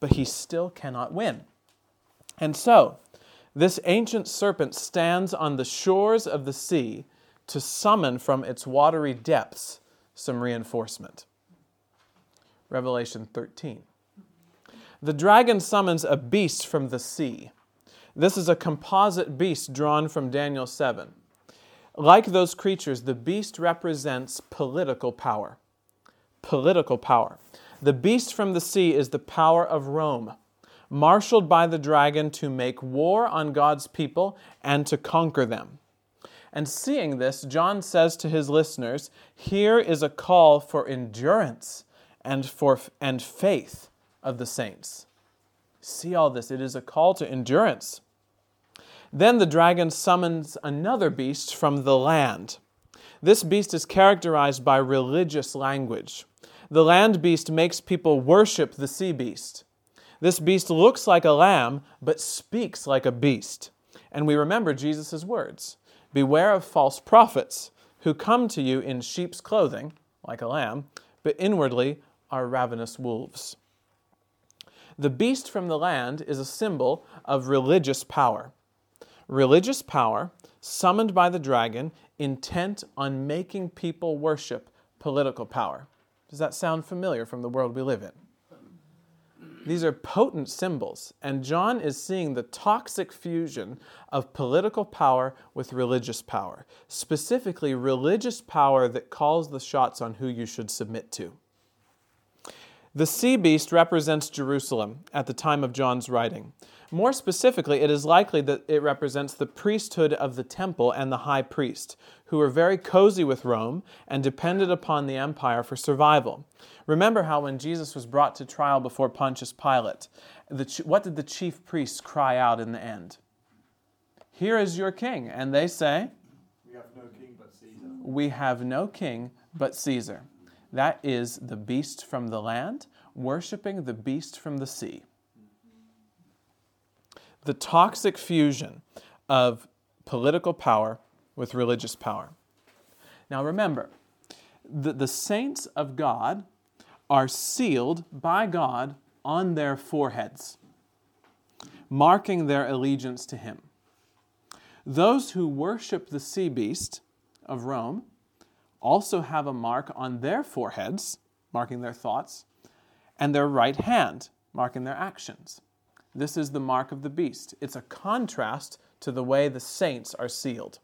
but he still cannot win. And so, this ancient serpent stands on the shores of the sea to summon from its watery depths some reinforcement. Revelation 13. The dragon summons a beast from the sea. This is a composite beast drawn from Daniel 7. Like those creatures, the beast represents political power. Political power. The beast from the sea is the power of Rome, marshaled by the dragon to make war on God's people and to conquer them. And seeing this, John says to his listeners, Here is a call for endurance and, for, and faith of the saints. See all this, it is a call to endurance. Then the dragon summons another beast from the land. This beast is characterized by religious language. The land beast makes people worship the sea beast. This beast looks like a lamb, but speaks like a beast. And we remember Jesus' words Beware of false prophets who come to you in sheep's clothing, like a lamb, but inwardly are ravenous wolves. The beast from the land is a symbol of religious power. Religious power summoned by the dragon, intent on making people worship political power. Does that sound familiar from the world we live in? These are potent symbols, and John is seeing the toxic fusion of political power with religious power, specifically religious power that calls the shots on who you should submit to. The sea beast represents Jerusalem at the time of John's writing. More specifically, it is likely that it represents the priesthood of the temple and the high priest, who were very cozy with Rome and depended upon the empire for survival. Remember how when Jesus was brought to trial before Pontius Pilate, the, what did the chief priests cry out in the end? Here is your king. And they say,
We have no king but Caesar.
We have no king but Caesar. That is the beast from the land, worshiping the beast from the sea. The toxic fusion of political power with religious power. Now remember, the, the saints of God are sealed by God on their foreheads, marking their allegiance to Him. Those who worship the sea beast of Rome also have a mark on their foreheads, marking their thoughts, and their right hand, marking their actions. This is the mark of the beast. It's a contrast to the way the saints are sealed.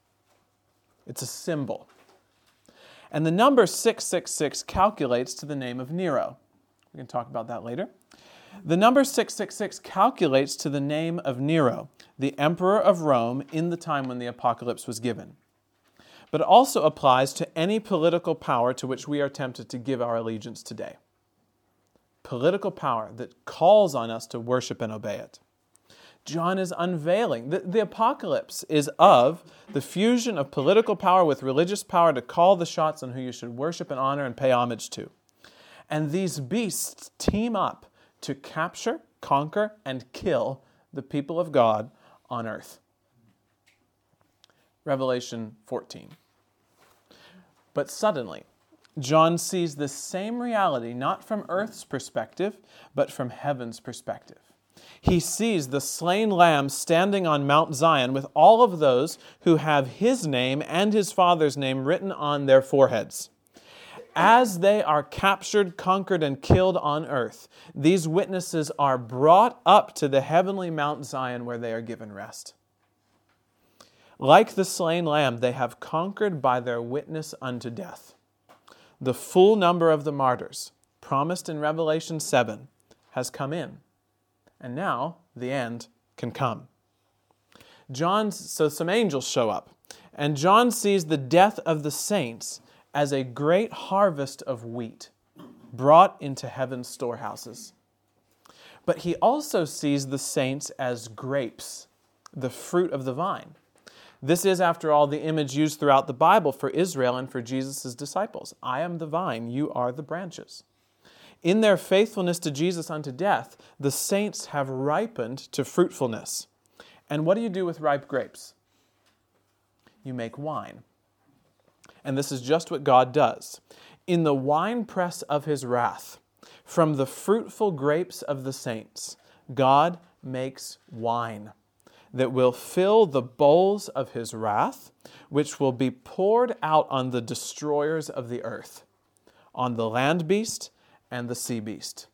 It's a symbol. And the number 666 calculates to the name of Nero. We can talk about that later. The number 666 calculates to the name of Nero, the emperor of Rome in the time when the apocalypse was given. But it also applies to any political power to which we are tempted to give our allegiance today. Political power that calls on us to worship and obey it. John is unveiling. The, the, apocalypse is of the fusion of political power with religious power to call the shots on who you should worship and honor and pay homage to. And these beasts team up to capture, conquer, and kill the people of God on earth. Revelation 14. But suddenly, John sees the same reality not from earth's perspective, but from heaven's perspective he sees the slain lamb standing on Mount Zion with all of those who have his name and his father's name written on their foreheads. As they are captured, conquered, and killed on earth, these witnesses are brought up to the heavenly Mount Zion where they are given rest. Like the slain lamb, they have conquered by their witness unto death. The full number of the martyrs, promised in Revelation 7, has come in and now the end can come. John, so some angels show up, and John sees the death of the saints as a great harvest of wheat brought into heaven's storehouses. But he also sees the saints as grapes, the fruit of the vine. This is, after all, the image used throughout the Bible for Israel and for Jesus' disciples. I am the vine, you are the branches. In their faithfulness to Jesus unto death, the saints have ripened to fruitfulness. And what do you do with ripe grapes? You make wine. And this is just what God does. In the winepress of his wrath, from the fruitful grapes of the saints, God makes wine that will fill the bowls of his wrath, which will be poured out on the destroyers of the earth, on the land beast and the sea beast,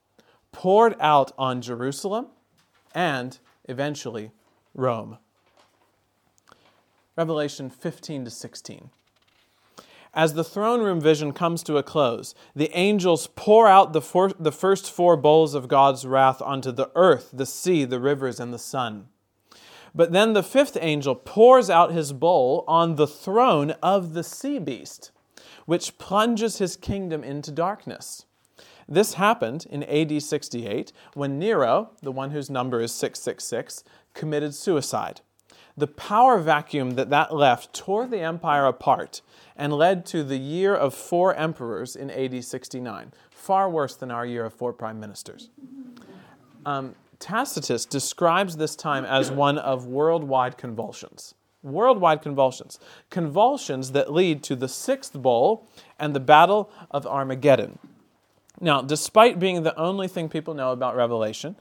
poured out on Jerusalem and eventually Rome. Revelation 15 to 16. As the throne room vision comes to a close, the angels pour out the, the first four bowls of God's wrath onto the earth, the sea, the rivers, and the sun. But then the fifth angel pours out his bowl on the throne of the sea beast, which plunges his kingdom into darkness. This happened in AD 68 when Nero, the one whose number is 666, committed suicide. The power vacuum that that left tore the empire apart and led to the year of four emperors in AD 69, far worse than our year of four prime ministers. Um, Tacitus describes this time as one of worldwide convulsions. Worldwide convulsions. Convulsions that lead to the sixth bowl and the Battle of Armageddon. Now, despite being the only thing people know about Revelation,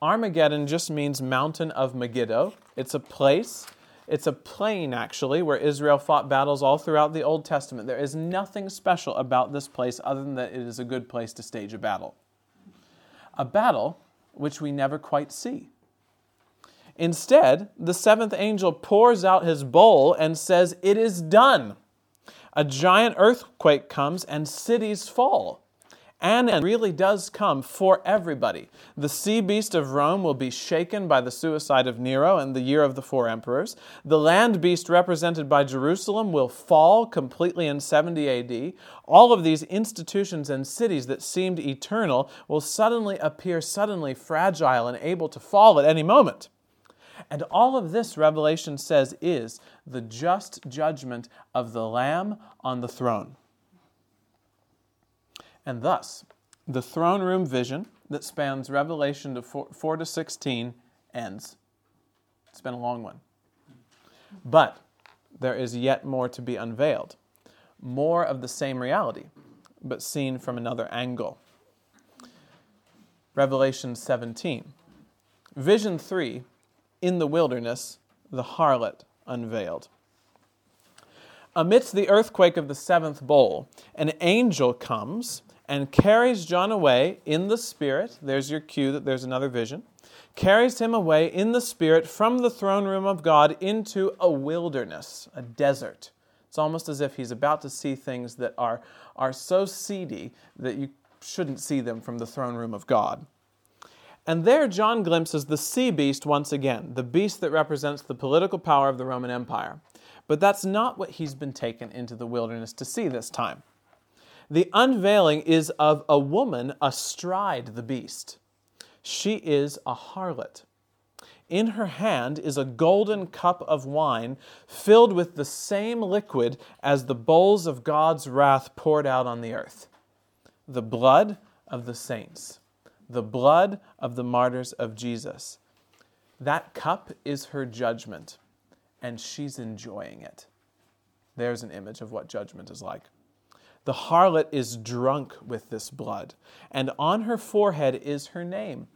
Armageddon just means mountain of Megiddo. It's a place, it's a plain actually, where Israel fought battles all throughout the Old Testament. There is nothing special about this place other than that it is a good place to stage a battle. A battle which we never quite see. Instead, the seventh angel pours out his bowl and says, It is done. A giant earthquake comes and cities fall. And it really does come for everybody. The sea beast of Rome will be shaken by the suicide of Nero and the year of the four emperors. The land beast represented by Jerusalem will fall completely in 70 AD. All of these institutions and cities that seemed eternal will suddenly appear suddenly fragile and able to fall at any moment. And all of this, Revelation says, is the just judgment of the Lamb on the throne. And thus, the throne room vision that spans Revelation to 4, 4 to 16 ends. It's been a long one. But there is yet more to be unveiled. More of the same reality, but seen from another angle. Revelation 17. Vision 3 In the wilderness, the harlot unveiled. Amidst the earthquake of the seventh bowl, an angel comes and carries John away in the Spirit. There's your cue that there's another vision. Carries him away in the Spirit from the throne room of God into a wilderness, a desert. It's almost as if he's about to see things that are, are so seedy that you shouldn't see them from the throne room of God. And there, John glimpses the sea beast once again, the beast that represents the political power of the Roman Empire. But that's not what he's been taken into the wilderness to see this time. The unveiling is of a woman astride the beast. She is a harlot. In her hand is a golden cup of wine filled with the same liquid as the bowls of God's wrath poured out on the earth the blood of the saints, the blood of the martyrs of Jesus. That cup is her judgment, and she's enjoying it. There's an image of what judgment is like. The harlot is drunk with this blood, and on her forehead is her name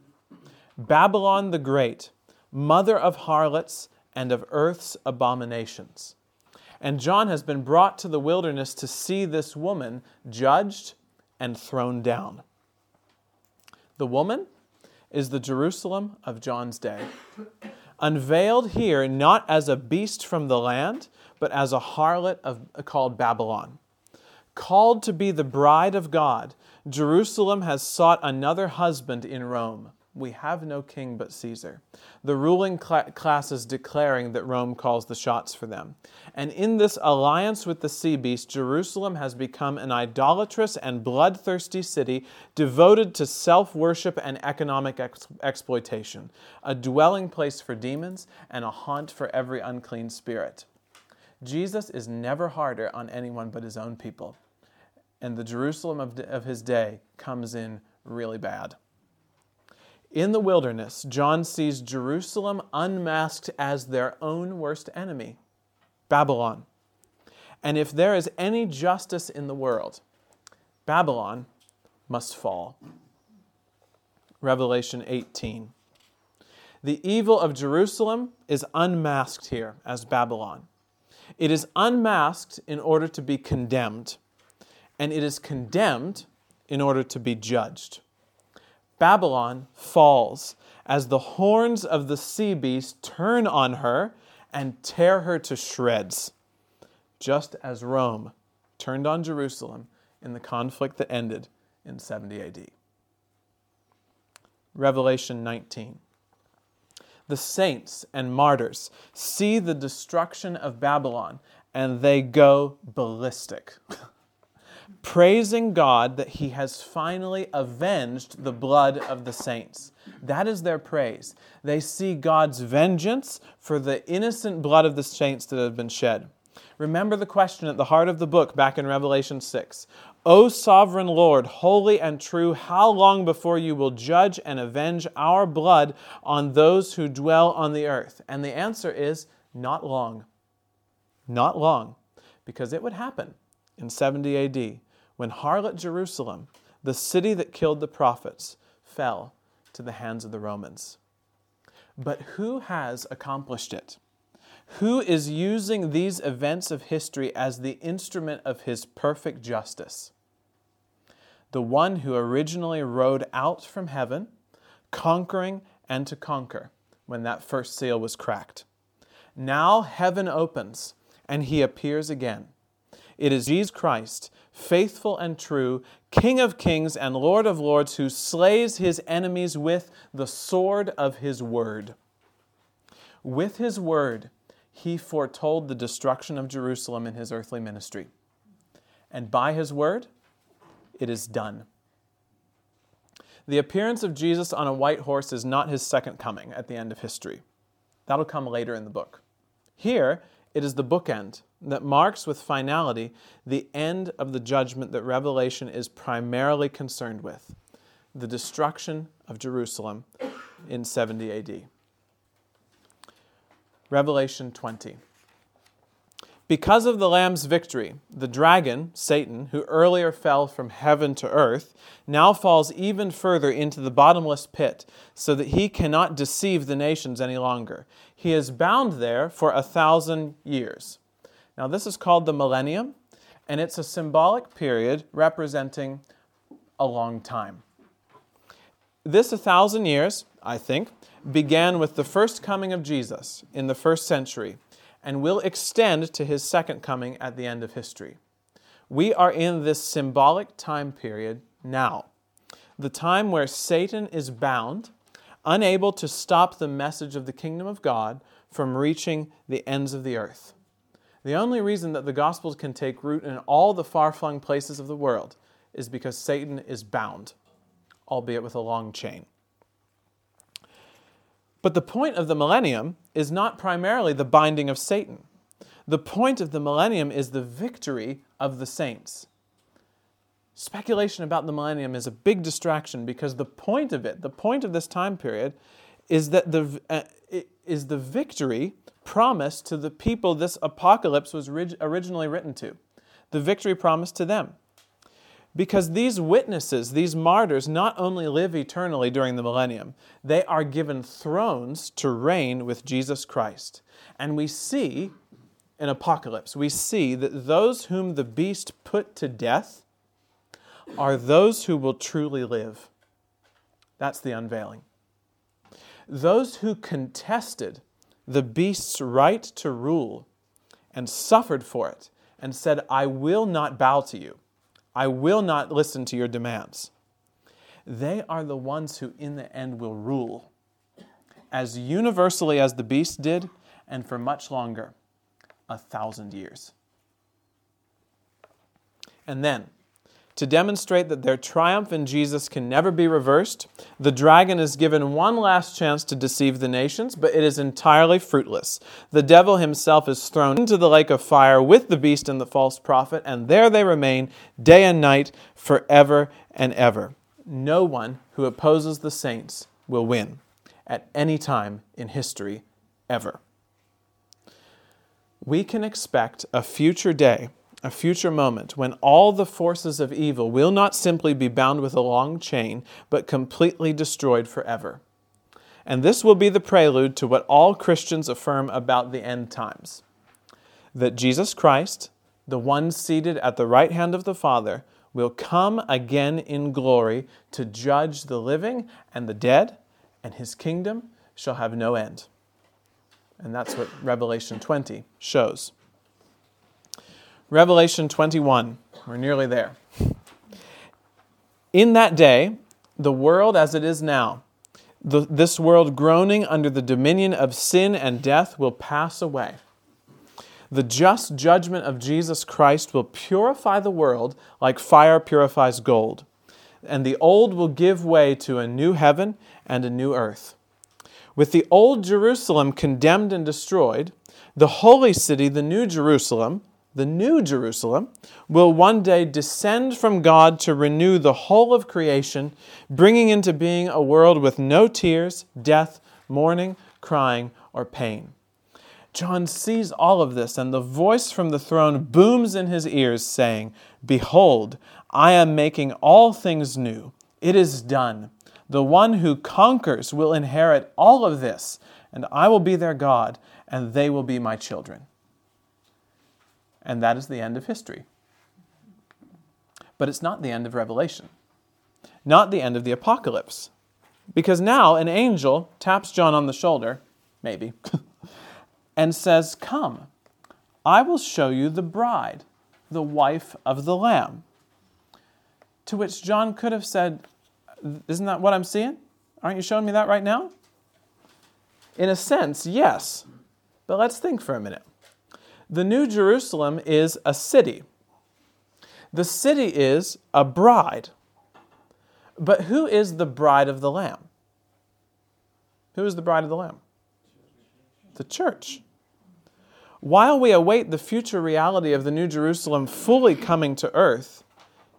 Babylon the Great, mother of harlots and of earth's abominations. And John has been brought to the wilderness to see this woman judged and thrown down. The woman is the Jerusalem of John's day, unveiled here not as a beast from the land, but as a harlot of, called Babylon. Called to be the bride of God, Jerusalem has sought another husband in Rome. We have no king but Caesar. The ruling cl- class is declaring that Rome calls the shots for them. And in this alliance with the sea beast, Jerusalem has become an idolatrous and bloodthirsty city devoted to self worship and economic ex- exploitation, a dwelling place for demons and a haunt for every unclean spirit. Jesus is never harder on anyone but his own people. And the Jerusalem of, of his day comes in really bad. In the wilderness, John sees Jerusalem unmasked as their own worst enemy, Babylon. And if there is any justice in the world, Babylon must fall. Revelation 18. The evil of Jerusalem is unmasked here as Babylon. It is unmasked in order to be condemned, and it is condemned in order to be judged. Babylon falls as the horns of the sea beast turn on her and tear her to shreds, just as Rome turned on Jerusalem in the conflict that ended in 70 AD. Revelation 19 the saints and martyrs see the destruction of Babylon and they go ballistic, praising God that He has finally avenged the blood of the saints. That is their praise. They see God's vengeance for the innocent blood of the saints that have been shed. Remember the question at the heart of the book back in Revelation 6 O sovereign Lord, holy and true, how long before you will judge and avenge our blood on those who dwell on the earth? And the answer is not long. Not long, because it would happen in 70 AD when harlot Jerusalem, the city that killed the prophets, fell to the hands of the Romans. But who has accomplished it? Who is using these events of history as the instrument of his perfect justice? The one who originally rode out from heaven, conquering and to conquer when that first seal was cracked. Now heaven opens and he appears again. It is Jesus Christ, faithful and true, King of kings and Lord of lords, who slays his enemies with the sword of his word. With his word, he foretold the destruction of Jerusalem in his earthly ministry. And by his word, it is done. The appearance of Jesus on a white horse is not his second coming at the end of history. That'll come later in the book. Here, it is the bookend that marks with finality the end of the judgment that Revelation is primarily concerned with the destruction of Jerusalem in 70 AD. Revelation 20. Because of the Lamb's victory, the dragon, Satan, who earlier fell from heaven to earth, now falls even further into the bottomless pit, so that he cannot deceive the nations any longer. He is bound there for a thousand years. Now, this is called the millennium, and it's a symbolic period representing a long time. This a thousand years, I think, began with the first coming of Jesus in the first century and will extend to his second coming at the end of history. We are in this symbolic time period now, the time where Satan is bound, unable to stop the message of the kingdom of God from reaching the ends of the earth. The only reason that the Gospels can take root in all the far flung places of the world is because Satan is bound, albeit with a long chain. But the point of the millennium is not primarily the binding of Satan. The point of the millennium is the victory of the saints. Speculation about the millennium is a big distraction because the point of it, the point of this time period, is that the uh, is the victory promised to the people this apocalypse was originally written to. The victory promised to them. Because these witnesses, these martyrs, not only live eternally during the millennium, they are given thrones to reign with Jesus Christ. And we see in Apocalypse, we see that those whom the beast put to death are those who will truly live. That's the unveiling. Those who contested the beast's right to rule and suffered for it and said, I will not bow to you I will not listen to your demands. They are the ones who, in the end, will rule as universally as the beast did and for much longer a thousand years. And then, to demonstrate that their triumph in Jesus can never be reversed, the dragon is given one last chance to deceive the nations, but it is entirely fruitless. The devil himself is thrown into the lake of fire with the beast and the false prophet, and there they remain day and night forever and ever. No one who opposes the saints will win at any time in history ever. We can expect a future day a future moment when all the forces of evil will not simply be bound with a long chain, but completely destroyed forever. And this will be the prelude to what all Christians affirm about the end times that Jesus Christ, the one seated at the right hand of the Father, will come again in glory to judge the living and the dead, and his kingdom shall have no end. And that's what Revelation 20 shows. Revelation 21. We're nearly there. In that day, the world as it is now, the, this world groaning under the dominion of sin and death, will pass away. The just judgment of Jesus Christ will purify the world like fire purifies gold, and the old will give way to a new heaven and a new earth. With the old Jerusalem condemned and destroyed, the holy city, the new Jerusalem, the new Jerusalem, will one day descend from God to renew the whole of creation, bringing into being a world with no tears, death, mourning, crying, or pain. John sees all of this, and the voice from the throne booms in his ears, saying, Behold, I am making all things new. It is done. The one who conquers will inherit all of this, and I will be their God, and they will be my children. And that is the end of history. But it's not the end of Revelation, not the end of the apocalypse. Because now an angel taps John on the shoulder, maybe, and says, Come, I will show you the bride, the wife of the Lamb. To which John could have said, Isn't that what I'm seeing? Aren't you showing me that right now? In a sense, yes. But let's think for a minute. The New Jerusalem is a city. The city is a bride. But who is the bride of the Lamb? Who is the bride of the Lamb? The church. While we await the future reality of the New Jerusalem fully coming to earth,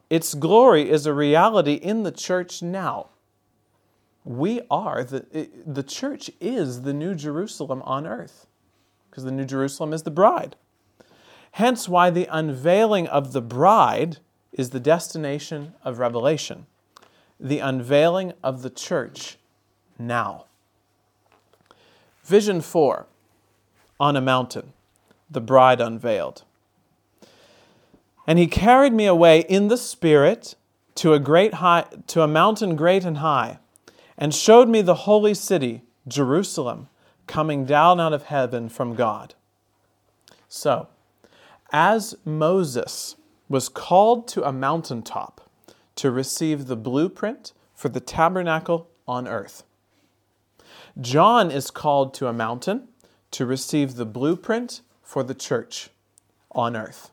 its glory is a reality in the church now. We are, the, the church is the New Jerusalem on earth, because the New Jerusalem is the bride. Hence, why the unveiling of the bride is the destination of Revelation, the unveiling of the church now. Vision 4 On a mountain, the bride unveiled. And he carried me away in the spirit to a great high to a mountain great and high, and showed me the holy city, Jerusalem, coming down out of heaven from God. So, as Moses was called to a mountaintop to receive the blueprint for the tabernacle on earth, John is called to a mountain to receive the blueprint for the church on earth.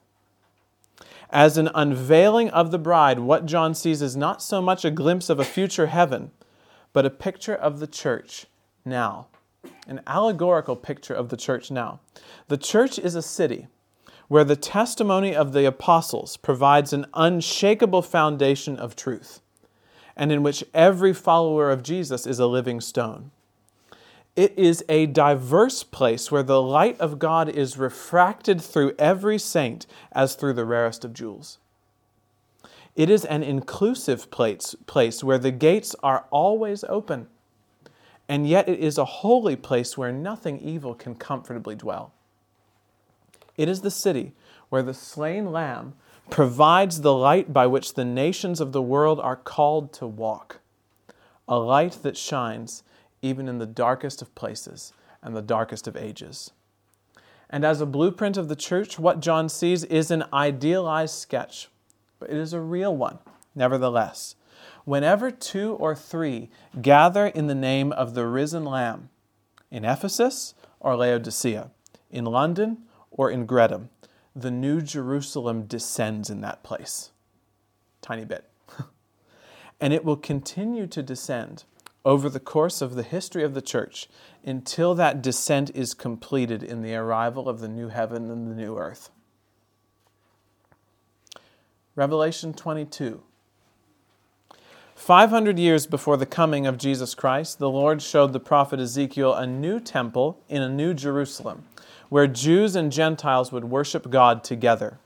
As an unveiling of the bride, what John sees is not so much a glimpse of a future heaven, but a picture of the church now, an allegorical picture of the church now. The church is a city where the testimony of the apostles provides an unshakable foundation of truth, and in which every follower of Jesus is a living stone. It is a diverse place where the light of God is refracted through every saint as through the rarest of jewels. It is an inclusive place, place where the gates are always open, and yet it is a holy place where nothing evil can comfortably dwell. It is the city where the slain lamb provides the light by which the nations of the world are called to walk, a light that shines even in the darkest of places and the darkest of ages. And as a blueprint of the church, what John sees is an idealized sketch, but it is a real one, nevertheless. Whenever two or three gather in the name of the risen Lamb, in Ephesus or Laodicea, in London or in Greatham, the New Jerusalem descends in that place. Tiny bit. and it will continue to descend over the course of the history of the church until that descent is completed in the arrival of the new heaven and the new earth. Revelation 22. 500 years before the coming of Jesus Christ, the Lord showed the prophet Ezekiel a new temple in a new Jerusalem where Jews and Gentiles would worship God together.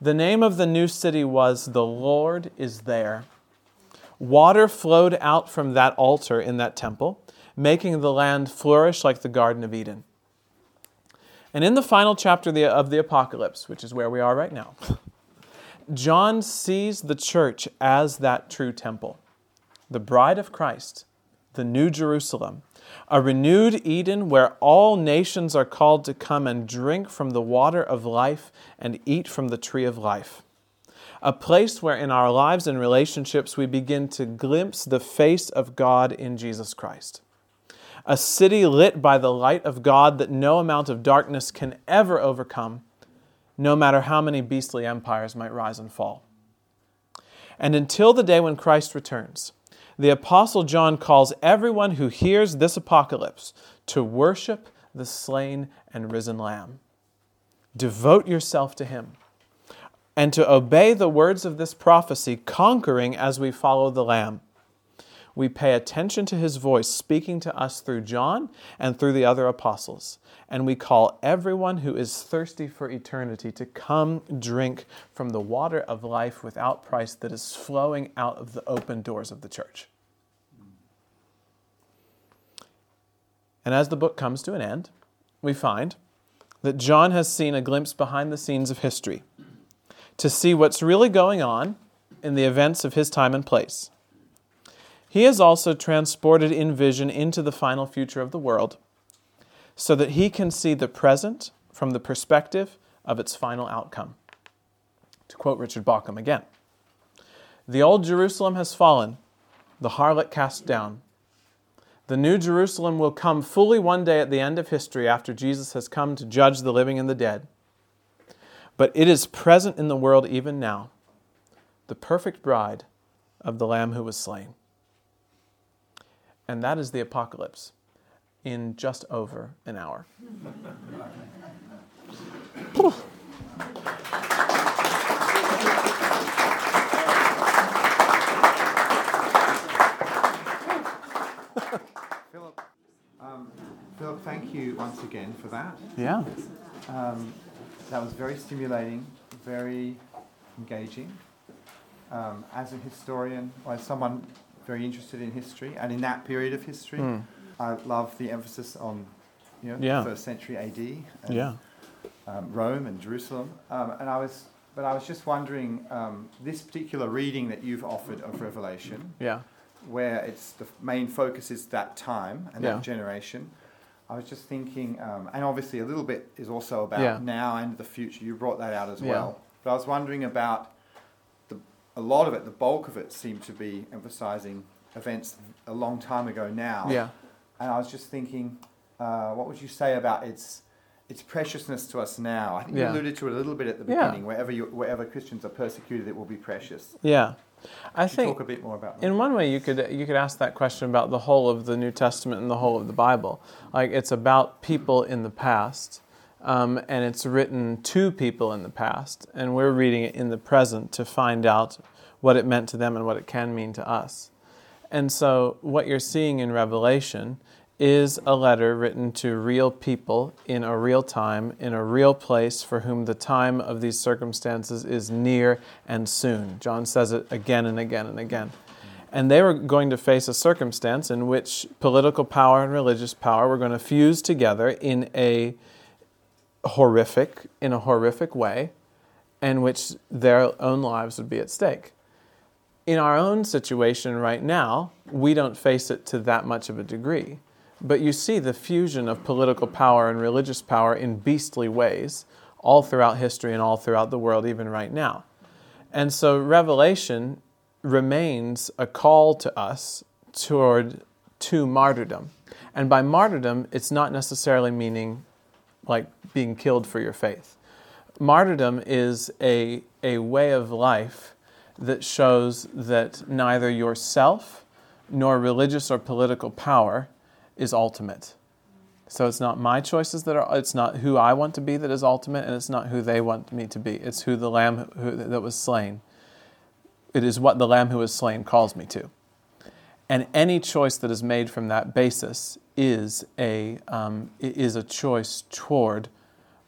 The name of the new city was The Lord is There. Water flowed out from that altar in that temple, making the land flourish like the Garden of Eden. And in the final chapter of the Apocalypse, which is where we are right now, John sees the church as that true temple, the bride of Christ, the New Jerusalem, a renewed Eden where all nations are called to come and drink from the water of life and eat from the tree of life. A place where in our lives and relationships we begin to glimpse the face of God in Jesus Christ. A city lit by the light of God that no amount of darkness can ever overcome, no matter how many beastly empires might rise and fall. And until the day when Christ returns, the Apostle John calls everyone who hears this apocalypse to worship the slain and risen Lamb. Devote yourself to him and to obey the words of this prophecy, conquering as we follow the Lamb. We pay attention to his voice speaking to us through John and through the other apostles. And we call everyone who is thirsty for eternity to come drink from the water of life without price that is flowing out of the open doors of the church. And as the book comes to an end, we find that John has seen a glimpse behind the scenes of history to see what's really going on in the events of his time and place. He is also transported in vision into the final future of the world so that he can see the present from the perspective of its final outcome. To quote Richard Bauckham again The old Jerusalem has fallen, the harlot cast down. The new Jerusalem will come fully one day at the end of history after Jesus has come to judge the living and the dead. But it is present in the world even now, the perfect bride of the Lamb who was slain. And that is the apocalypse in just over an hour.
Phillip, um, Phillip, thank you once again for that.
Yeah.
Um, that was very stimulating, very engaging. Um, as a historian, or as someone very interested in history and in that period of history,
Mm.
I love the emphasis on you know,
Yeah.
first century AD and
Yeah.
um, Rome and Jerusalem. Um, and I was, but I was just wondering, um, this particular reading that you've offered of Revelation,
Yeah.
where it's the main focus is that time and
Yeah.
that generation. I was just thinking, um, and obviously a little bit is also about now and the future. You brought that out as well. But I was wondering about a lot of it, the bulk of it seemed to be emphasizing events a long time ago now.
Yeah.
And I was just thinking, uh, what would you say about its its preciousness to us now? I think
Yeah.
you alluded to it a little bit at the
Yeah.
beginning. Wherever you, wherever Christians are persecuted, it will be precious.
Yeah. I
Could
think
talk a bit more about that?
in one way you could you could ask that question about the whole of the New Testament and the whole of the Bible. Like it's about people in the past, um, and it's written to people in the past, and we're reading it in the present to find out what it meant to them and what it can mean to us. And so what you're seeing in Revelation is a letter written to real people in a real time, in a real place, for whom the time of these circumstances is near and soon. John says it again and again and again. And they were going to face a circumstance in which political power and religious power were going to fuse together in a horrific, in a horrific way, in which their own lives would be at stake. In our own situation right now, we don't face it to that much of a degree. But you see the fusion of political power and religious power in beastly ways all throughout history and all throughout the world, even right now. And so Revelation remains a call to us toward to martyrdom. And by martyrdom, it's not necessarily meaning like being killed for your faith. Martyrdom is a, a way of life that shows that neither yourself nor religious or political power is ultimate. So it's not my choices that are, it's not who I want to be that is ultimate, and it's not who they want me to be. It's who the Lamb who, that was slain. It is what the Lamb who was slain calls me to. And any choice that is made from that basis is a, um, is a choice toward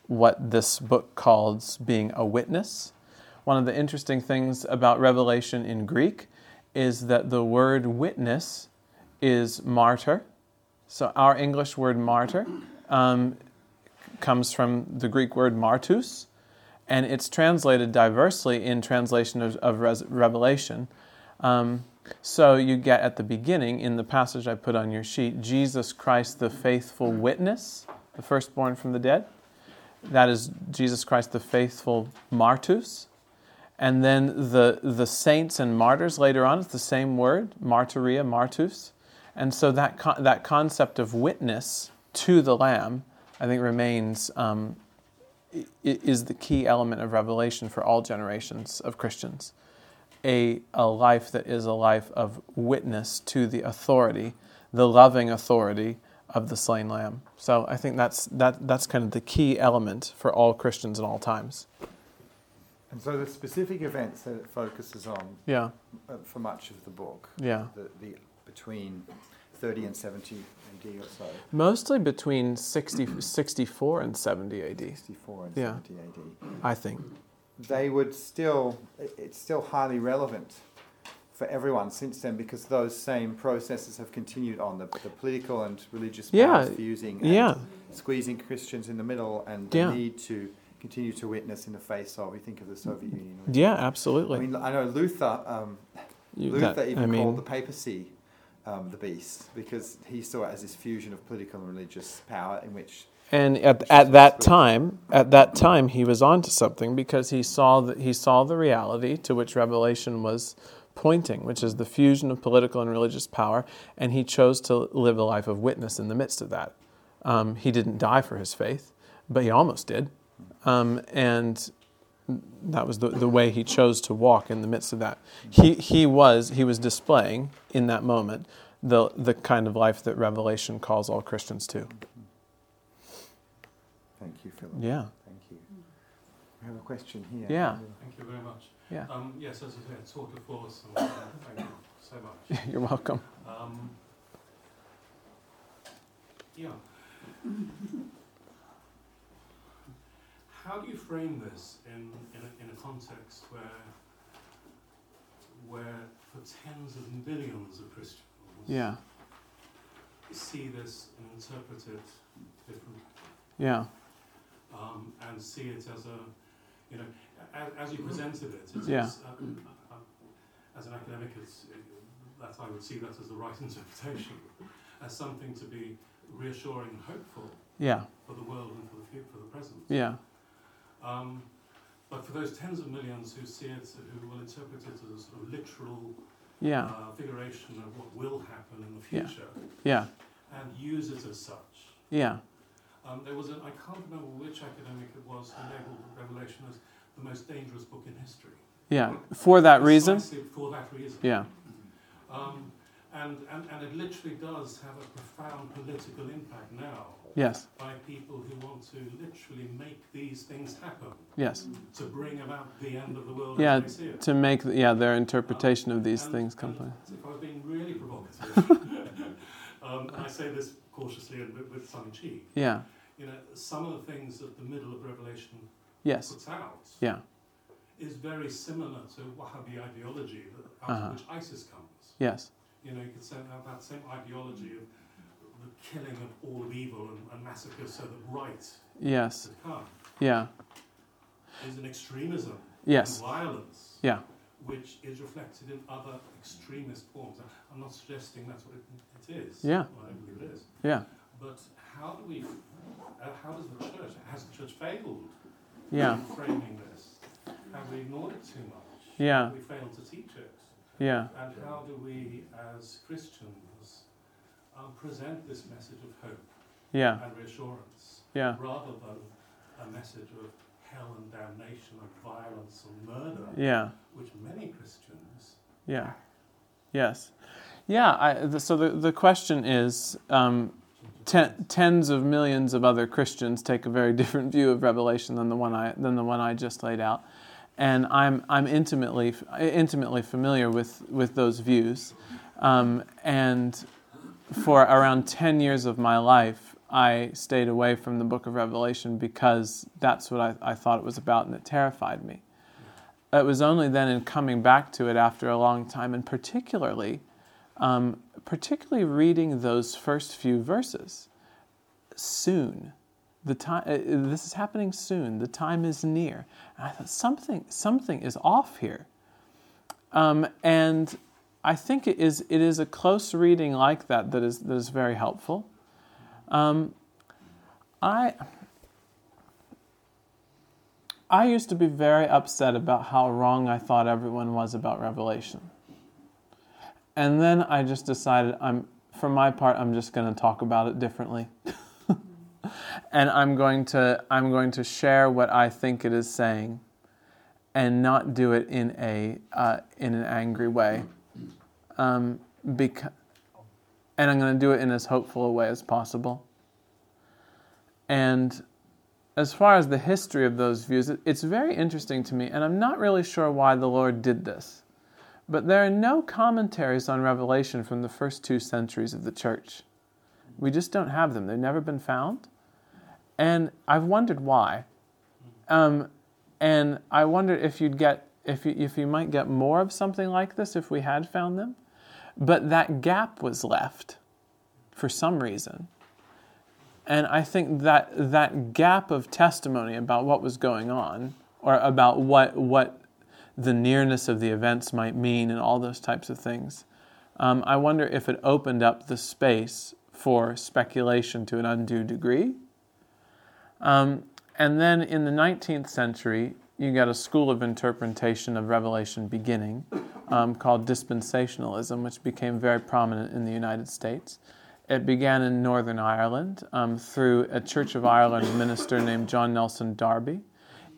what this book calls being a witness. One of the interesting things about Revelation in Greek is that the word witness is martyr. So our English word martyr um, comes from the Greek word martus, and it's translated diversely in translation of, of Revelation. Um, so you get at the beginning, in the passage I put on your sheet, Jesus Christ, the faithful witness, the firstborn from the dead. That is Jesus Christ, the faithful martus. And then the, the saints and martyrs later on, it's the same word, martyria, martus. And so that, con- that concept of witness to the Lamb, I think, remains, um, is the key element of Revelation for all generations of Christians. A, a life that is a life of witness to the authority, the loving authority of the slain Lamb. So I think that's, that, that's kind of the key element for all Christians in all times.
And so the specific events that it focuses on
Yeah,
uh, for much of the book,
yeah.
the, the between 30 and 70 AD or so,
Mostly between 60, 64 and 70 AD,
64 and
Yeah.
70 AD,
I think.
They would still, it's still highly relevant for everyone since then because those same processes have continued on the, the political and religious
Yeah.
fusing and
Yeah.
squeezing Christians in the middle and
Yeah.
the need to continue to witness in the face of, we think of the Soviet Union.
Yeah, absolutely.
I mean, I know Luther, um,
You-
Luther
that-
even
I mean,
called the papacy um, the beast because he saw it as this fusion of political and religious power in which
And at, at that time, at that time, he was onto something because he saw the, he saw the reality to which Revelation was pointing, which is the fusion of political and religious power, and he chose to live a life of witness in the midst of that. Um, he didn't die for his faith, but he almost did, um, and that was the, the way he chose to walk in the midst of that. He, he was he was displaying in that moment the the kind of life that Revelation calls all Christians to.
Thank you, Phillip.
Yeah.
Thank you. We have a question here.
Yeah.
Thank you very much.
Yeah.
Um, yes, as I said, tour of force, and uh, thank you so much.
You're welcome.
Um, yeah. How do you frame this in, in, a, in a context where, where for tens of millions of Christians
Yeah.
see this and interpret it differently?
Yeah.
Um, and see it as a, you know, as, as you presented it, it's,
Yeah.
it's, uh, uh, as an academic, it's, it, that I would see that as the right interpretation, as something to be reassuring and hopeful
Yeah.
for the world and for the future, for the present.
Yeah.
Um, but for those tens of millions who see it, who will interpret it as a sort of literal
Yeah.
uh, figuration of what will happen in the
Yeah.
future,
Yeah.
and use it as such,
Yeah.
Um, there was an, I can't remember which academic it was who labelled Revelation as the most dangerous book in history.
Yeah. For that reason.
For that reason.
Yeah.
Um, and, and, and it literally does have a profound political impact now
Yes.
by people who want to literally make these things happen
Yes.
to bring about the end of the world
Yeah.
as they see it.
To make yeah their interpretation of these
And-
things come.
If I was being really provocative, um, I say this cautiously and with, with some cheek,
Yeah.
you know, some of the things that the middle of Revelation
Yes.
puts out
Yeah.
is very similar to Wahhabi ideology that, out
Uh-huh.
of which ISIS comes.
Yes.
You know, you could say that, that same ideology of the killing of all of evil and, and massacre so that right
Yes.
could come
Yeah.
is an extremism
Yes.
and violence
Yeah.
Which is reflected in other extremist forms. I'm not suggesting that's what it, it is.
Yeah.
Well, I believe it is.
Yeah.
But how do we, uh, how does the church, has the church failed
Yeah.
in framing this? Have we ignored it too much?
Yeah.
Have we failed to teach it?
Yeah.
And how do we, as Christians, um, present this message of hope
Yeah.
and reassurance
Yeah.
rather than a message of hell and damnation and violence and murder,
Yeah.
which many Christians
Yeah. Yes. Yeah. I, the, so the, the question is um, ten, tens of millions of other Christians take a very different view of Revelation than the one I than the one I just laid out, and I'm I'm intimately intimately familiar with with those views, um, and for around ten years of my life. I stayed away from the book of Revelation because that's what I, I thought it was about and it terrified me. It was only then in coming back to it after a long time, and particularly, um, particularly reading those first few verses. Soon, the time. Uh, this is happening soon. The time is near. And I thought something, something is off here. Um, and I think it is. It is a close reading like that that is that is very helpful. Um, I. I used to be very upset about how wrong I thought everyone was about Revelation. And then I just decided I'm for my part I'm just going to talk about it differently. and I'm going to I'm going to share what I think it is saying and not do it in a uh, in an angry way. Um, because, and I'm going to do it in as hopeful a way as possible. And as far as the history of those views, it's very interesting to me, and I'm not really sure why the Lord did this. But there are no commentaries on Revelation from the first two centuries of the church. We just don't have them, they've never been found. And I've wondered why. Um, and I wonder if you'd get if you, if you might get more of something like this if we had found them. But that gap was left for some reason. And I think that that gap of testimony about what was going on, or about what, what the nearness of the events might mean, and all those types of things, um, I wonder if it opened up the space for speculation to an undue degree. Um, and then in the 19th century, you got a school of interpretation of Revelation beginning um, called dispensationalism, which became very prominent in the United States. It began in Northern Ireland um, through a Church of Ireland minister named John Nelson Darby.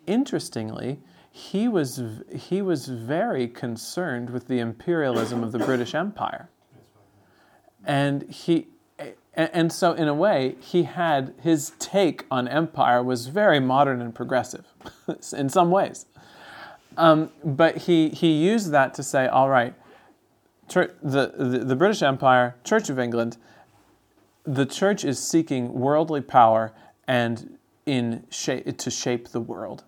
Interestingly, he was, he was very concerned with the imperialism of the British Empire. And he, and so in a way he had his take on empire was very modern and progressive in some ways. Um, but he, he used that to say all right the, the, the british empire church of england the church is seeking worldly power and in to shape the world.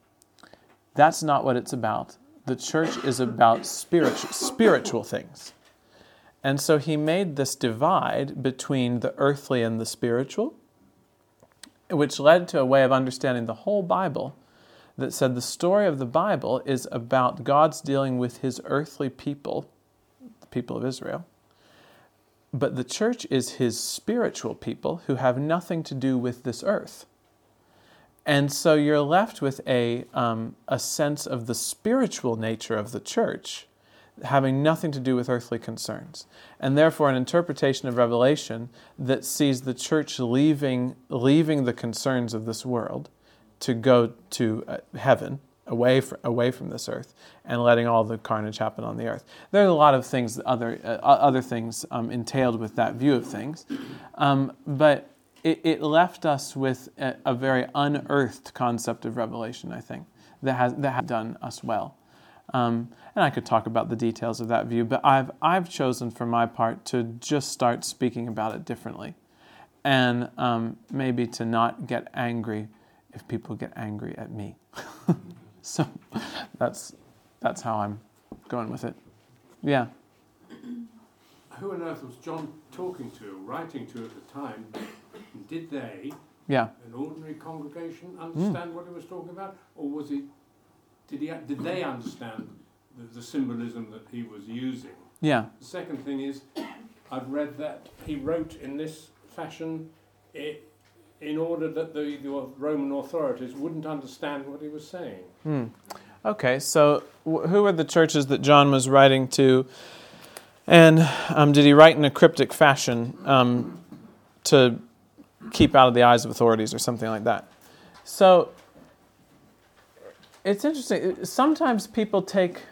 That's not what it's about. The church is about spiritual, spiritual things. And so he made this divide between the earthly and the spiritual, which led to a way of understanding the whole Bible that said the story of the Bible is about God's dealing with his earthly people, the people of Israel. But the church is his spiritual people who have nothing to do with this earth. And so you're left with a, um, a sense of the spiritual nature of the church having nothing to do with earthly concerns. And therefore, an interpretation of Revelation that sees the church leaving, leaving the concerns of this world to go to uh, heaven, away, from, away from this earth, and letting all the carnage happen on the earth. There are a lot of things, other, uh, other things um, entailed with that view of things. Um, but it, left us with a, a, very unearthed concept of Revelation, I think, that has, that has done us well. Um, and I could talk about the details of that view, but I've, I've chosen for my part to just start speaking about it differently and um, maybe to not get angry if people get angry at me. so that's, that's how I'm going with it. Yeah.
Who on earth was John talking to, writing to at the time? Did they,
yeah.
an ordinary congregation, understand mm. what he was talking about? Or was it did, he, did they understand the, the symbolism that he was using?
Yeah.
The second thing is, I've read that he wrote in this fashion it, in order that the, the, Roman authorities wouldn't understand what he was saying.
Hmm. Okay, so wh- who were the churches that John was writing to? And um, did he write in a cryptic fashion um, to keep out of the eyes of authorities or something like that? So it's interesting. Sometimes people take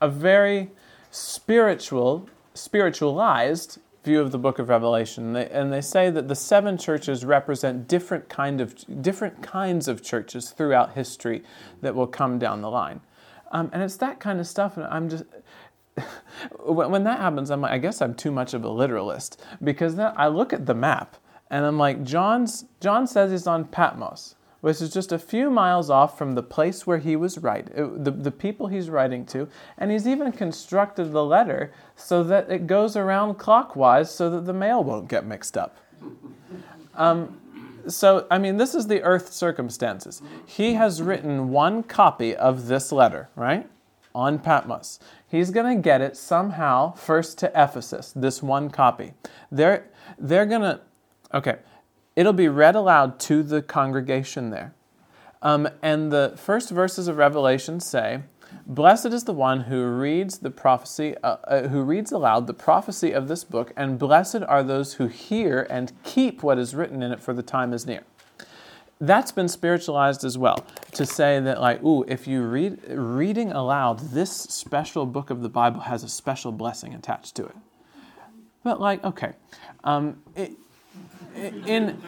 a very spiritual, spiritualized view of the book of Revelation, and they say that the seven churches represent different kind of different kinds of churches throughout history that will come down the line, um, and it's that kind of stuff. And I'm just when that happens, I'm like, I guess I'm too much of a literalist because then I look at the map and I'm like, John's John says he's on Patmos which is just a few miles off from the place where he was writing, uh, the, the people he's writing to. And he's even constructed the letter so that it goes around clockwise so that the mail won't get mixed up. Um, so, I mean, this is the earth circumstances. He has written one copy of this letter, right? On Patmos. He's going to get it somehow first to Ephesus, this one copy. They're, they're going to, okay, It'll be read aloud to the congregation there. Um, and the first verses of Revelation say, Blessed is the one who reads the prophecy, uh, uh, who reads aloud the prophecy of this book, and blessed are those who hear and keep what is written in it, for the time is near. That's been spiritualized as well to say that, like, ooh, if you read reading aloud, this special book of the Bible has a special blessing attached to it. But like, okay, um, it, in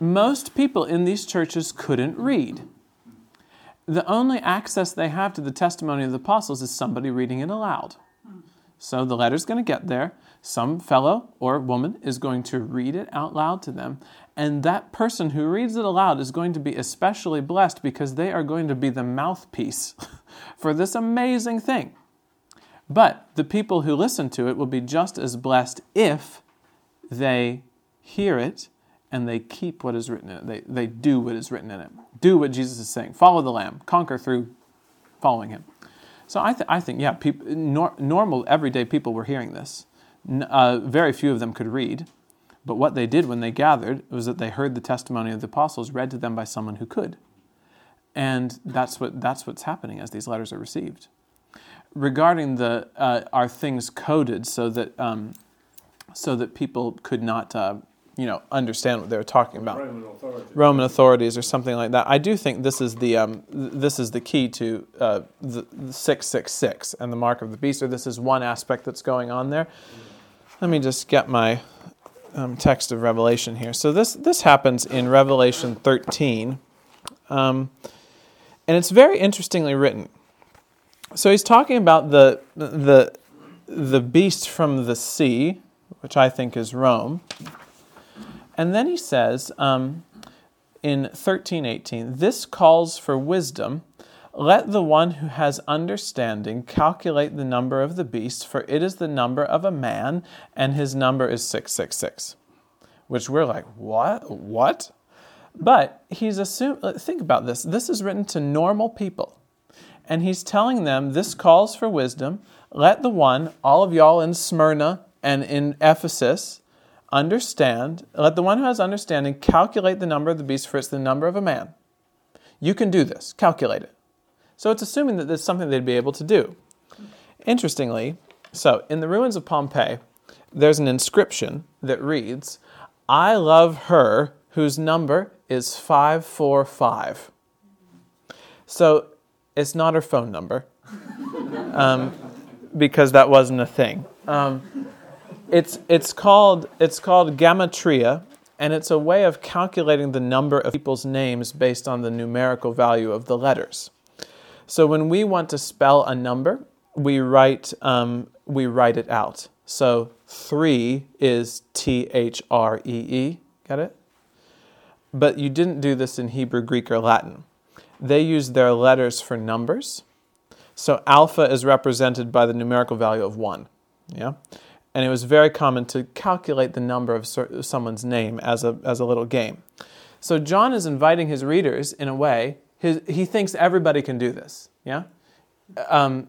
most people in these churches couldn't read. The only access they have to the testimony of the apostles is somebody reading it aloud. So the letter's going to get there. Some fellow or woman is going to read it out loud to them. And that person who reads it aloud is going to be especially blessed because they are going to be the mouthpiece for this amazing thing. But the people who listen to it will be just as blessed if they hear it and they keep what is written in it. They, they do what is written in it. Do what Jesus is saying. Follow the Lamb. Conquer through following Him. So I, th- I think, yeah, peop- nor- normal, everyday people were hearing this. N- uh, very few of them could read. But what they did when they gathered was that they heard the testimony of the apostles read to them by someone who could. And that's, what, that's what's happening as these letters are received. Regarding the, uh, are things coded so that, um, so that people could not uh, you know, understand what they were talking about.
Roman authorities.
Roman authorities or something like that. I do think this is the um, th- this is the key to uh, the, the 666 and the mark of the beast, or this is one aspect that's going on there. Let me just get my um, text of Revelation here. So this this happens in Revelation 13, um, and it's very interestingly written. So he's talking about the the the beast from the sea, which I think is Rome. And then he says um, in 1318, this calls for wisdom. Let the one who has understanding calculate the number of the beast, for it is the number of a man, and his number is 666. Which we're like, what? What? But he's assumed, think about this. This is written to normal people. And he's telling them this calls for wisdom. Let the one, all of y'all in Smyrna and in Ephesus, understand, let the one who has understanding calculate the number of the beast, for it's the number of a man. You can do this, calculate it. So it's assuming that there's something they'd be able to do. Interestingly, so in the ruins of Pompeii, there's an inscription that reads, I love her whose number is 545. So it's not her phone number, um, because that wasn't a thing. Um, it's, it's, called, it's called gematria, and it's a way of calculating the number of people's names based on the numerical value of the letters. So when we want to spell a number, we write, um, we write it out. So three is T H R E E. Got it? But you didn't do this in Hebrew, Greek, or Latin. They used their letters for numbers. So alpha is represented by the numerical value of one. Yeah? And it was very common to calculate the number of someone's name as a, as a little game. So John is inviting his readers in a way, his, he thinks everybody can do this. Yeah? Um,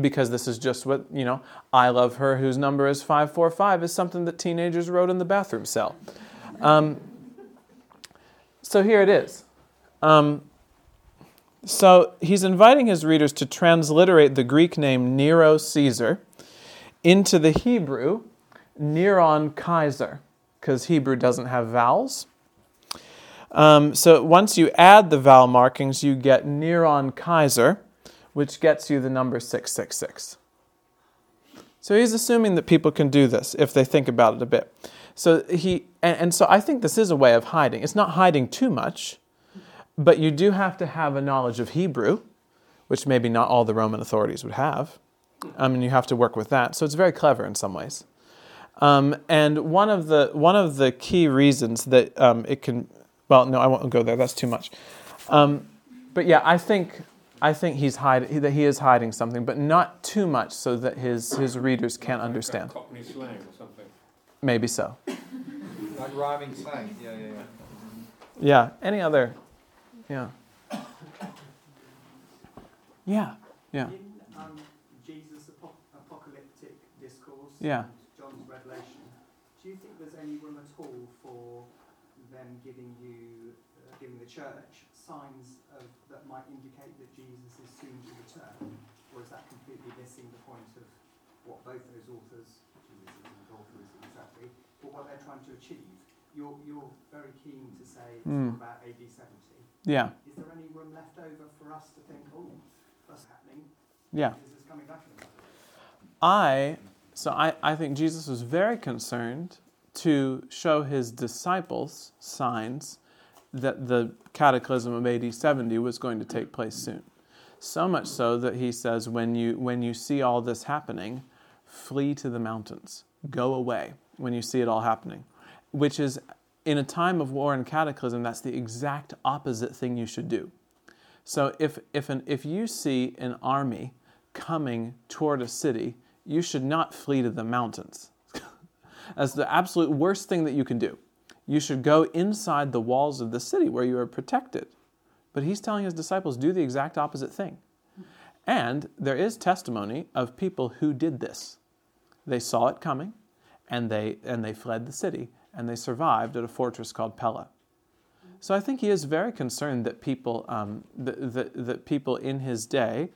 because this is just what, you know, I love her whose number is 545 is something that teenagers wrote in the bathroom cell. Um, so here it is. Um, so he's inviting his readers to transliterate the Greek name Nero Caesar into the Hebrew Neron Kaiser, because Hebrew doesn't have vowels. Um, so once you add the vowel markings, you get Neron Kaiser, which gets you the number 666. So he's assuming that people can do this if they think about it a bit. So he, and, and so I think this is a way of hiding. It's not hiding too much, but you do have to have a knowledge of Hebrew, which maybe not all the Roman authorities would have. I mean, you have to work with that. So it's very clever in some ways. Um, and one of the one of the key reasons that um, it can, well, no, I won't go there. That's too much. Um, but yeah, I think I think he's hiding that he is hiding something, but not too much so that his his readers can't understand.
Cockney slang or something.
Maybe so.
Like rhyming slang. Yeah, yeah, yeah.
Yeah. Any other? Yeah. Yeah. Yeah.
In um, Jesus' apo- apocalyptic discourse
Yeah.
John's revelation, do you think there's any room at all for them giving you, uh, giving the church signs of, that might indicate that Jesus is soon to return, or is that completely missing the point of what both those authors, Jesus isn't authors exactly, but what they're trying to achieve? You're, you're very keen to say
Mm.
about AD 70.
Yeah.
Is there any room left over for us to think, oh, that's happening?
Yeah.
Jesus is coming back in a couple of years?
I so I, I think Jesus was very concerned to show his disciples signs that the cataclysm of AD 70 was going to take place soon. So much so that he says, when you, when you see all this happening, flee to the mountains, go away when you see it all happening, which is in a time of war and cataclysm, that's the exact opposite thing you should do. So if, if, an, if you see an army coming toward a city, you should not flee to the mountains. That's the absolute worst thing that you can do. You should go inside the walls of the city where you are protected. But he's telling his disciples, do the exact opposite thing. And there is testimony of people who did this. They saw it coming, and they, and they fled the city, and they survived at a fortress called Pella. So I think he is very concerned that people, um, that, that, that people in his day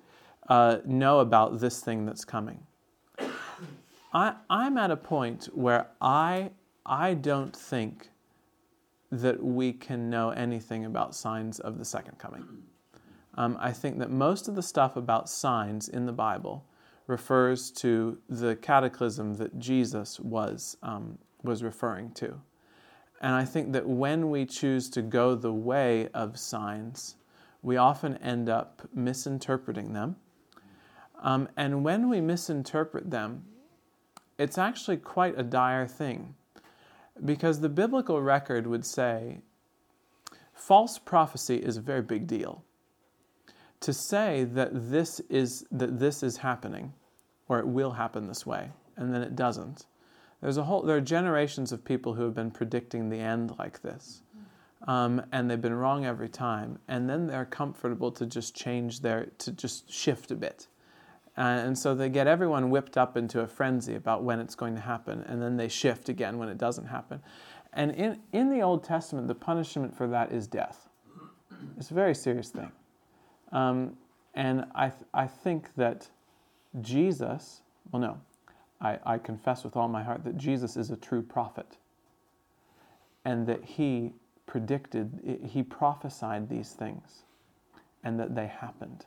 uh, know about this thing that's coming. I, I'm at a point where I, I don't think that we can know anything about signs of the second coming. Um, I think that most of the stuff about signs in the Bible refers to the cataclysm that Jesus was, um, was referring to. And I think that when we choose to go the way of signs, we often end up misinterpreting them. Um, and when we misinterpret them, it's actually quite a dire thing. Because the biblical record would say false prophecy is a very big deal. To say that this is, that this is happening, or it will happen this way, and then it doesn't, there's a whole, there are generations of people who have been predicting the end like this. Um, and they've been wrong every time. And then they're comfortable to just change their, to just shift a bit. Uh, and so they get everyone whipped up into a frenzy about when it's going to happen. And then they shift again when it doesn't happen. And in, in the Old Testament, the punishment for that is death. It's a very serious thing. Um, and I, th- I think that Jesus, well, no, I, I confess with all my heart that Jesus is a true prophet and that he predicted, he prophesied these things and that they happened.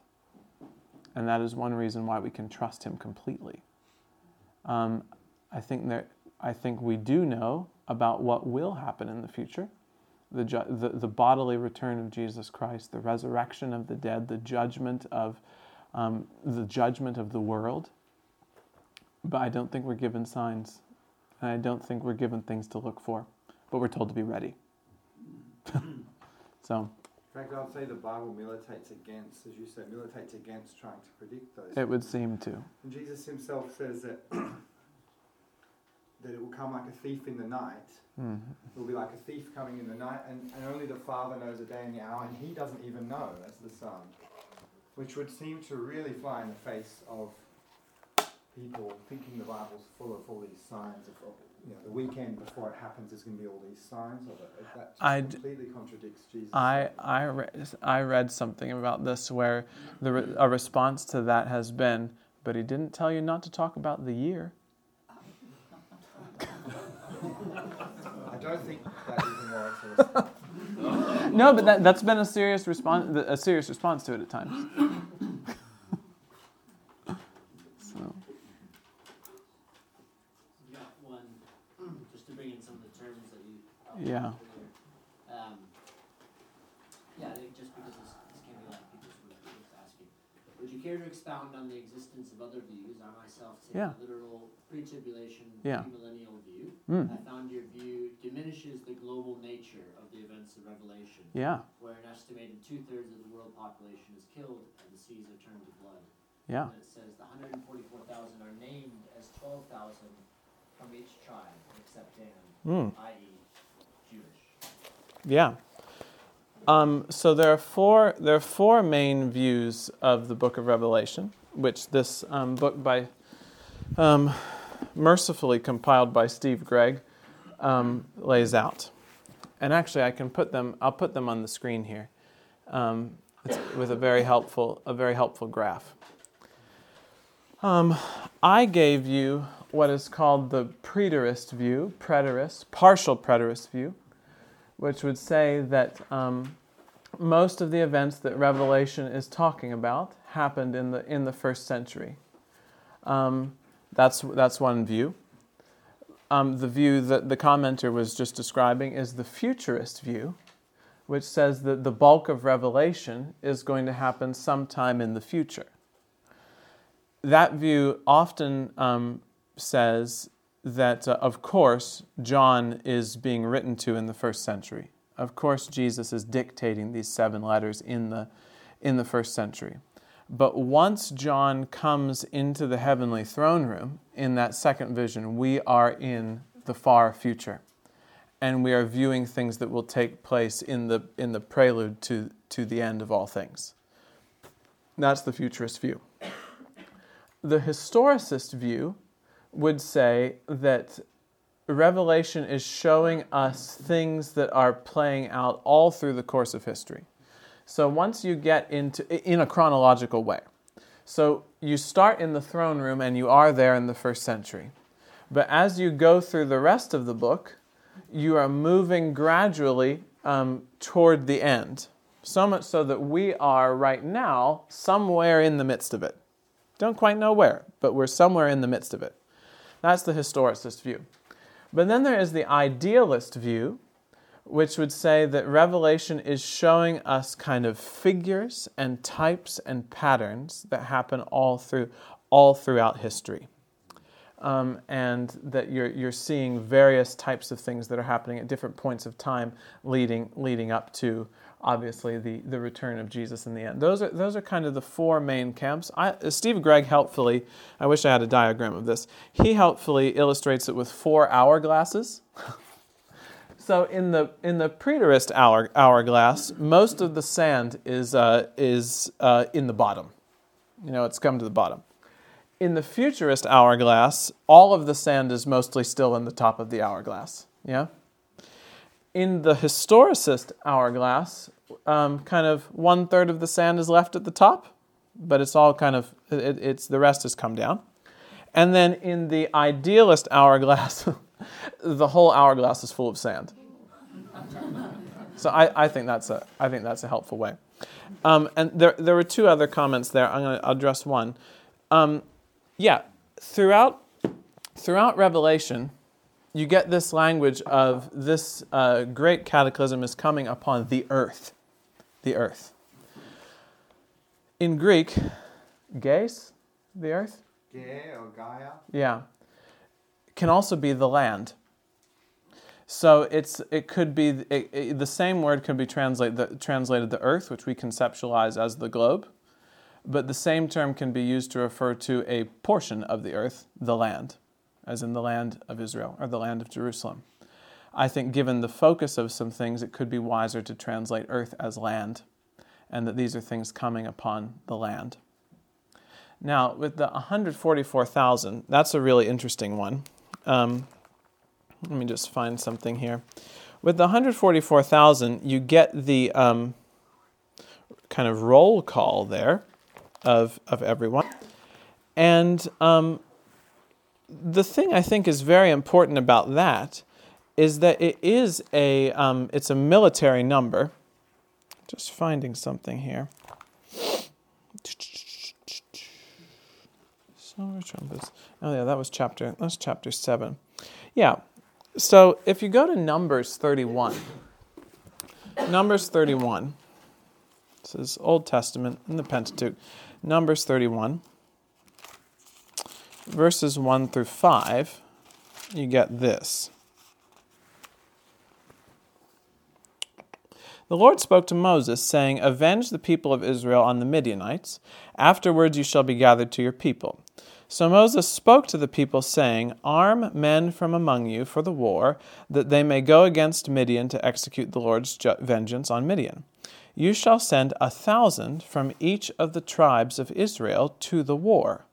And that is one reason why we can trust him completely. Um, I, think that, I think we do know about what will happen in the future the, ju- the, the bodily return of Jesus Christ, the resurrection of the dead, the judgment of, um, the, judgment of the world but I don't think we're given signs. And I don't think we're given things to look for, but we're told to be ready. so.
In fact, I'd say the Bible militates against, as you say, militates against trying to predict those. Things.
It would seem to.
And Jesus himself says that that it will come like a thief in the night.
Mm-hmm.
It will be like a thief coming in the night, and, and only the Father knows the day and the hour, and he doesn't even know as the Son. Which would seem to really fly in the face of people thinking the Bible's full of all these signs of, you know, the weekend before it happens is going to be all these signs of it. That
I
completely contradicts Jesus.
I I read, I read something about this where the a response to that has been, but he didn't tell you not to talk about the year.
I don't think that even warrants a response.
no, but that, that's been a serious response, a serious response to it at times. Yeah.
Um, yeah, I think just because this, this can be like people's worth asking. Would you care to expound on the existence of other views? I myself take
yeah.
a literal pre-tribulation,
yeah.
millennial view.
Mm.
I found your view diminishes the global nature of the events of Revelation.
Yeah.
Where an estimated two thirds of the world population is killed and the seas are turned to blood.
Yeah.
And it says the 144,000 are named as 12,000 from each tribe except Dan,
mm.
i.e.
Yeah. Um, so there are four there are four main views of the Book of Revelation, which this um, book by um, mercifully compiled by Steve Gregg um, lays out. And actually, I can put them. I'll put them on the screen here um, with a very helpful a very helpful graph. Um, I gave you what is called the preterist view, preterist, partial preterist view which would say that um, most of the events that Revelation is talking about happened in the, in the first century. Um, that's, that's one view. Um, the view that the commenter was just describing is the futurist view, which says that the bulk of Revelation is going to happen sometime in the future. That view often um, says that, uh, of course, John is being written to in the first century. Of course, Jesus is dictating these seven letters in the, in the first century. But once John comes into the heavenly throne room in that second vision, we are in the far future. And we are viewing things that will take place in the, in the prelude to, to the end of all things. That's the futurist view. The historicist view would say that Revelation is showing us things that are playing out all through the course of history. So once you get into in a chronological way. So you start in the throne room and you are there in the first century. But as you go through the rest of the book, you are moving gradually um, toward the end. So much so that we are right now somewhere in the midst of it. Don't quite know where, but we're somewhere in the midst of it. That's the historicist view. But then there is the idealist view, which would say that Revelation is showing us kind of figures and types and patterns that happen all through all throughout history. Um, and that you're, you're seeing various types of things that are happening at different points of time leading, leading up to obviously the, the return of Jesus in the end. Those are, those are kind of the four main camps. I, Steve Gregg helpfully, I wish I had a diagram of this, he helpfully illustrates it with four hourglasses. so in the, in the preterist hour, hourglass, most of the sand is, uh, is uh, in the bottom. You know, it's come to the bottom. In the futurist hourglass, all of the sand is mostly still in the top of the hourglass. Yeah? In the historicist hourglass, um, kind of one third of the sand is left at the top, but it's all kind of it, it's the rest has come down. And then in the idealist hourglass, the whole hourglass is full of sand. So I, I think that's a I think that's a helpful way. Um, and there there were two other comments there. I'm going to address one. Um, yeah, throughout throughout Revelation, you get this language of this uh, great cataclysm is coming upon the earth the earth. In Greek, geis, the earth?
Ge or Gaia?
Yeah. Can also be the land. So it's it could be it, it, the same word could be translate, the, translated the earth, which we conceptualize as the globe, but the same term can be used to refer to a portion of the earth, the land, as in the land of Israel or the land of Jerusalem. I think, given the focus of some things, it could be wiser to translate earth as land, and that these are things coming upon the land. Now, with the 144,000, that's a really interesting one. Um, let me just find something here. With the 144,000, you get the um, kind of roll call there of, of everyone. And um, the thing I think is very important about that is that it is a um, it's a military number. Just finding something here. Silver trumpets. Oh yeah, that was chapter. That's chapter seven. Yeah. So if you go to Numbers thirty-one, Numbers thirty-one. This is Old Testament in the Pentateuch. Numbers thirty-one, verses one through five. You get this. The Lord spoke to Moses, saying, Avenge the people of Israel on the Midianites. Afterwards you shall be gathered to your people. So Moses spoke to the people, saying, Arm men from among you for the war, that they may go against Midian to execute the Lord's vengeance on Midian. You shall send a thousand from each of the tribes of Israel to the war.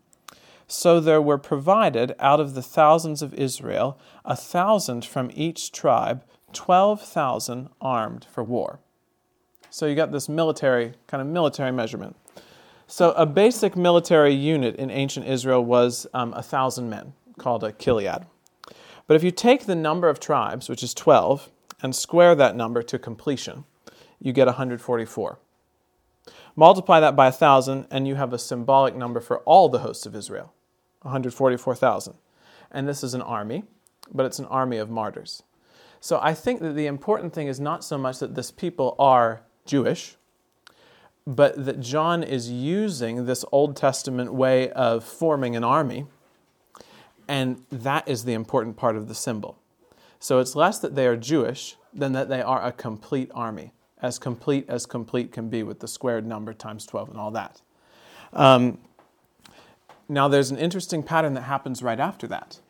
So there were provided out of the thousands of Israel a thousand from each tribe 12,000 armed for war. So you got this military, kind of military measurement. So a basic military unit in ancient Israel was um, 1,000 men, called a chiliad. But if you take the number of tribes, which is 12, and square that number to completion, you get 144. Multiply that by 1,000, and you have a symbolic number for all the hosts of Israel 144,000. And this is an army, but it's an army of martyrs. So I think that the important thing is not so much that this people are Jewish, but that John is using this Old Testament way of forming an army And that is the important part of the symbol. So it's less that they are Jewish than that they are a complete army, as complete as complete can be with the squared number times 12 and all that. Um, now, there's an interesting pattern that happens right after that.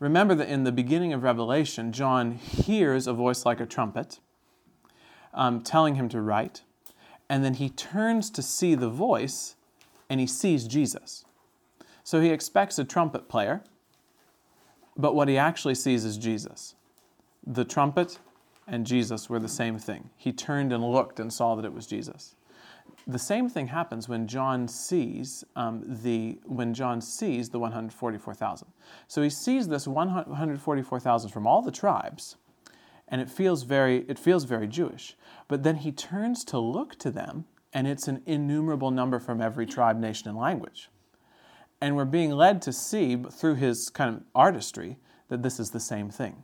Remember that in the beginning of Revelation, John hears a voice like a trumpet um, telling him to write, and then he turns to see the voice and he sees Jesus. So he expects a trumpet player, but what he actually sees is Jesus. The trumpet and Jesus were the same thing. He turned and looked and saw that it was Jesus. The same thing happens when John sees um, the when John sees the 144,000. So he sees this 144,000 from all the tribes, and it feels very it feels very Jewish. But then he turns to look to them, and it's an innumerable number from every tribe, nation, and language. And we're being led to see through his kind of artistry that this is the same thing.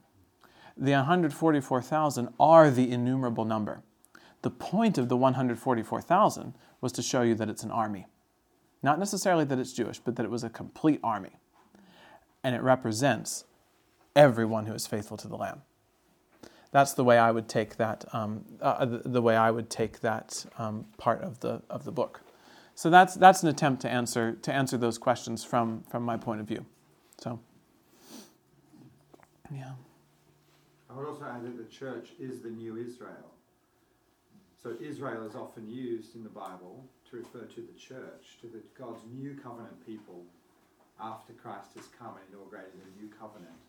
The 144,000 are the innumerable number. The point of the 144,000 was to show you that it's an army. Not necessarily that it's Jewish, but that it was a complete army. And it represents everyone who is faithful to the Lamb. That's the way I would take that. Um, uh, the, the, way I would take that um, part of the of the book. So that's that's an attempt to answer to answer those questions from from my point of view. So, yeah.
I would also add that the church is the new Israel. So Israel is often used in the Bible to refer to the church, to the God's new covenant people after Christ has come and inaugurated a new covenant.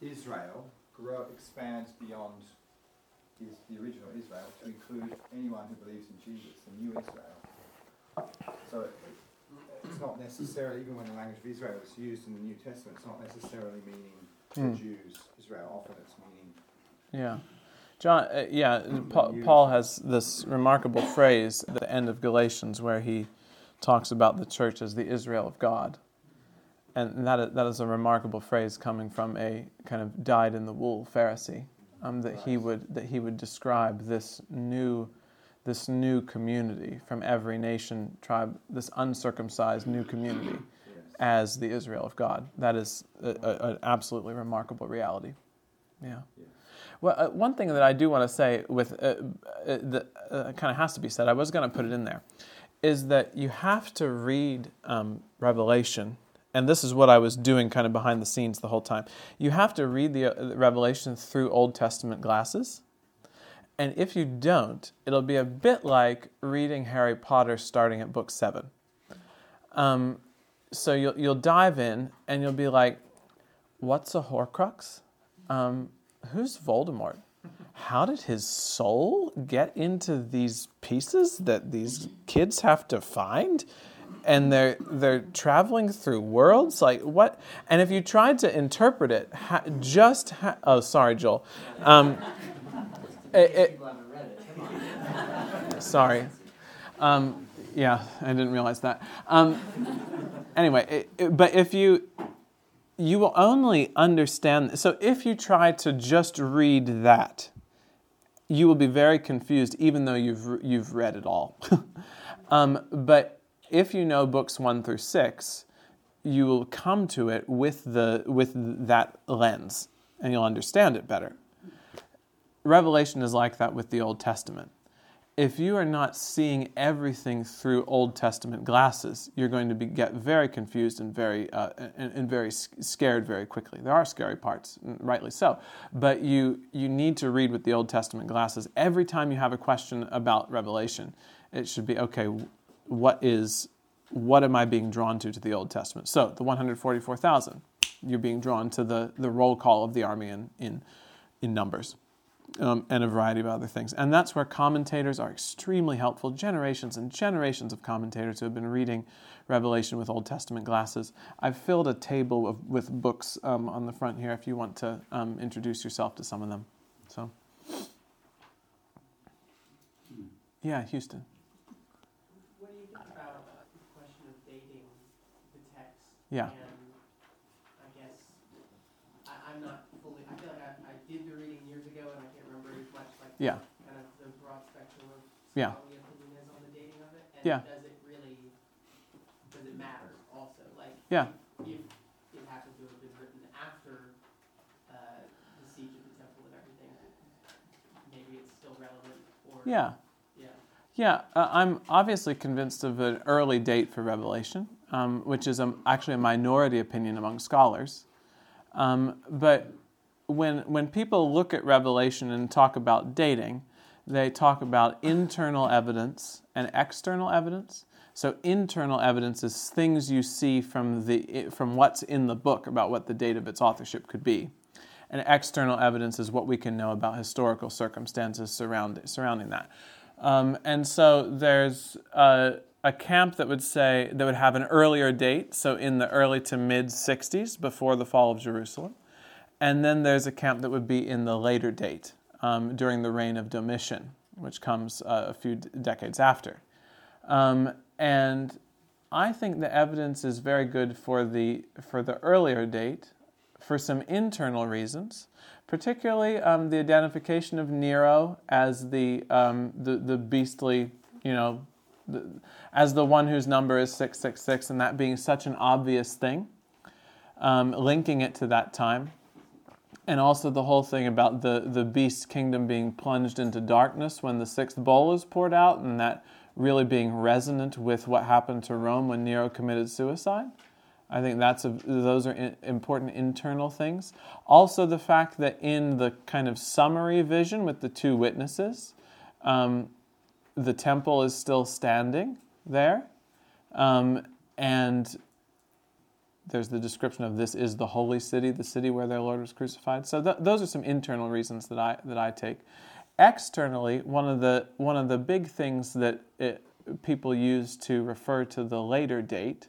Israel grow, expands beyond is the original Israel to include anyone who believes in Jesus, the new Israel. So it's not necessarily, even when the language of Israel is used in the New Testament, it's not necessarily meaning mm. Jews, Israel. Often it's meaning
yeah. John, uh, yeah, Paul, Paul has this remarkable phrase at the end of Galatians where he talks about the church as the Israel of God. And that is, that is a remarkable phrase coming from a kind of dyed in the wool Pharisee. Um, that he would that he would describe this new this new community from every nation tribe this uncircumcised new community as the Israel of God. That is an absolutely remarkable reality. Yeah. Well, uh, one thing that I do want to say with uh, uh, that uh, kind of has to be said, I was going to put it in there, is that you have to read um, Revelation, and this is what I was doing kind of behind the scenes the whole time. You have to read the, uh, the Revelation through Old Testament glasses. And if you don't, it'll be a bit like reading Harry Potter starting at book seven. Um, so you'll, you'll dive in and you'll be like, what's a Horcrux? Um, who's Voldemort? How did his soul get into these pieces that these kids have to find? And they're they're traveling through worlds like what? And if you tried to interpret it, ha, just ha, oh sorry, Joel. Um, it, it, sorry. Um, yeah, I didn't realize that. Um, anyway, it, but if you you will only understand. So if you try to just read that, you will be very confused, even though you've you've read it all. um, but if you know books one through six, you will come to it with the with that lens, and you'll understand it better. Revelation is like that with the Old Testament if you are not seeing everything through Old Testament glasses, you're going to be, get very confused and very uh, and, and, very scared very quickly. There are scary parts, rightly so, but you you need to read with the Old Testament glasses every time you have a question about Revelation. It should be okay. What is what am I being drawn to to the Old Testament? So the 144,000, you're being drawn to the the roll call of the army in in, in Numbers um, and a variety of other things. And that's where commentators are extremely helpful. Generations and generations of commentators who have been reading Revelation with Old Testament glasses. I've filled a table of, with books um, on the front here if you want to um, introduce yourself to some of them. So, yeah, Houston.
What do you think about the question of dating the text?
Yeah. Yeah.
Kind of the broad spectrum of
Yeah.
opinion is on the dating of it, and
Yeah.
does it really, does it matter also? Like,
Yeah.
if it to have been written after uh, the siege of the temple and everything, maybe it's still relevant. Or
Yeah.
yeah,
Yeah, uh, I'm obviously convinced of an early date for Revelation, um, which is um actually a minority opinion among scholars. Um, but when, when people look at Revelation and talk about dating, they talk about internal evidence and external evidence. So internal evidence is things you see from the from what's in the book about what the date of its authorship could be, and external evidence is what we can know about historical circumstances surrounding surrounding that. Um, and so there's a, a camp that would say that would have an earlier date, so in the early to mid 60s before the fall of Jerusalem, and then there's a camp that would be in the later date um, during the reign of Domitian, which comes uh, a few d- decades after. Um, and I think the evidence is very good for the for the earlier date, for some internal reasons, particularly um, the identification of Nero as the um, the, the beastly, you know, the, as the one whose number is six six six, and that being such an obvious thing, um, linking it to that time. And also the whole thing about the, the beast kingdom being plunged into darkness when the sixth bowl is poured out, and that really being resonant with what happened to Rome when Nero committed suicide. I think that's a, those are in, important internal things. Also, the fact that in the kind of summary vision with the two witnesses, um, the temple is still standing there, um, and there's the description of this is the holy city, the city where their Lord was crucified. So th- those are some internal reasons that I that I take. Externally, one of the one of the big things that it, people use to refer to the later date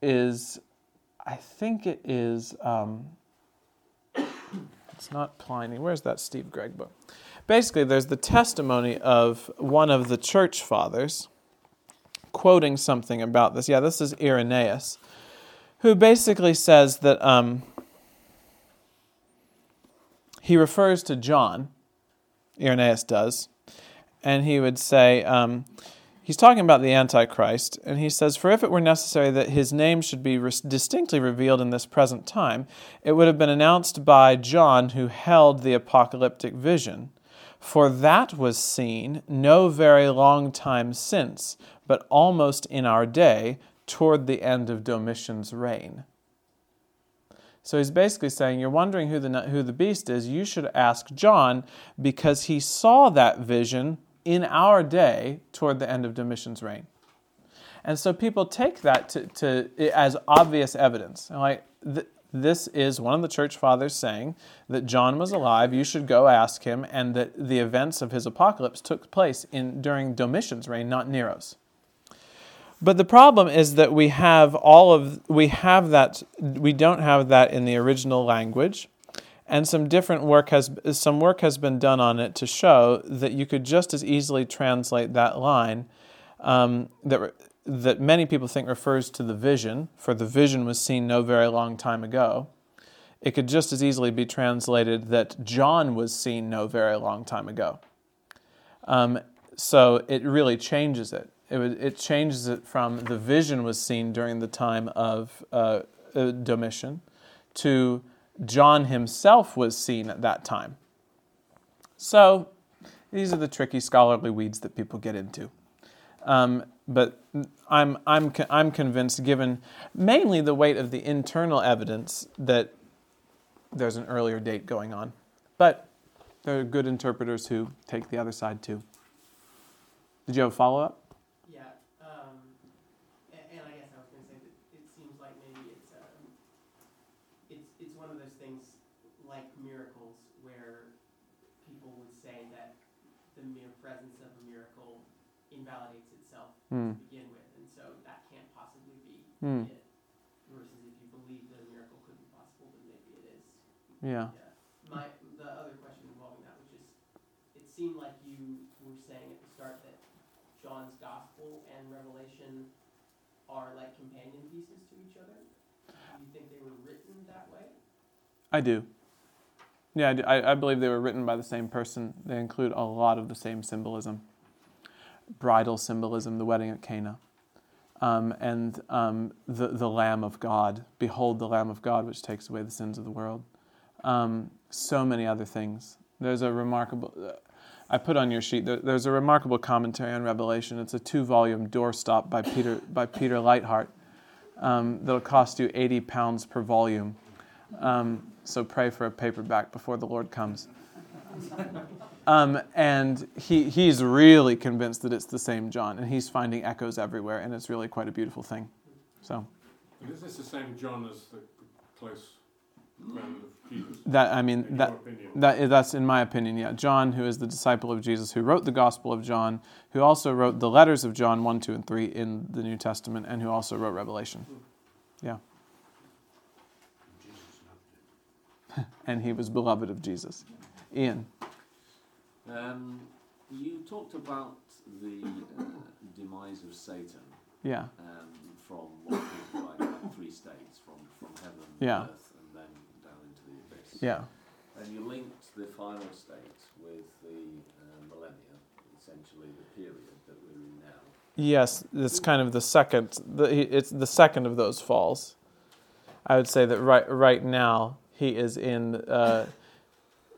is, I think it is. Um, it's not Pliny. Where's that Steve Gregg book? Basically, there's the testimony of one of the church fathers quoting something about this. Yeah, this is Irenaeus, who basically says that um, he refers to John Irenaeus does. And he would say, um, he's talking about the Antichrist, and he says, For if it were necessary that his name should be re- distinctly revealed in this present time, it would have been announced by John, who held the apocalyptic vision. For that was seen no very long time since, but almost in our day, toward the end of Domitian's reign. So he's basically saying, You're wondering who the, who the beast is. You should ask John because he saw that vision in our day toward the end of Domitian's reign. And so people take that to, to as obvious evidence. Like, th- this is one of the church fathers saying that John was alive, you should go ask him, and that the events of his apocalypse took place in, during Domitian's reign, not Nero's. But the problem is that we have all of we have that we don't have that in the original language, and some different work has some work has been done on it to show that you could just as easily translate that line um, that that many people think refers to the vision, for the vision was seen no very long time ago. It could just as easily be translated that John was seen no very long time ago. Um, so it really changes it. It, it, changes it from the vision was seen during the time of uh, uh, Domitian to John himself was seen at that time. So these are the tricky scholarly weeds that people get into. Um, but I'm, I'm, I'm convinced, given mainly the weight of the internal evidence, that there's an earlier date going on. But there are good interpreters who take the other side too. Did you have a follow up?
Yeah, um, and, and I guess I was going to say that it seems like maybe it's um, it's it's one of those things like miracles where people would say that the mere presence of a miracle invalidates
Hmm.
to begin with, and so that can't possibly be
Hmm.
it. Versus if you believe that a miracle could be possible, then maybe it is.
Yeah.
Yeah. My the other question involving that was just it seemed like you were saying at the start that John's gospel and Revelation are like companion pieces to each other. Do you think they were written that way?
I do. Yeah, I, I believe they were written by the same person. They include a lot of the same symbolism bridal symbolism, the wedding at Cana, um, and um, the, the Lamb of God. Behold the Lamb of God, which takes away the sins of the world. Um, so many other things. There's a remarkable. Uh, I put on your sheet. There, there's a remarkable commentary on Revelation. It's a two-volume doorstop by Peter by Peter Leithart. Um, that'll cost you 80 pounds per volume. Um, so pray for a paperback before the Lord comes. Um, and he, he's really convinced that it's the same John, and he's finding echoes everywhere, and it's really quite a beautiful thing. So
Is this the same John as the close friend of Jesus?
that I mean
In
that that that's in my opinion, yeah. John, who is the disciple of Jesus, who wrote the Gospel of John, who also wrote the letters of John one, two, and three in the New Testament, and who also wrote Revelation. Yeah, and he was beloved of Jesus. Ian,
Um, you talked about the uh, demise of Satan
yeah,
um, from what like, like three states, from, from heaven,
Yeah.
earth, and then down into the abyss.
yeah,
And you linked the final state with the uh, millennia, essentially the period that we're in now.
yes. It's kind of the second. The, it's the second of those falls. I would say that right right now he is in uh,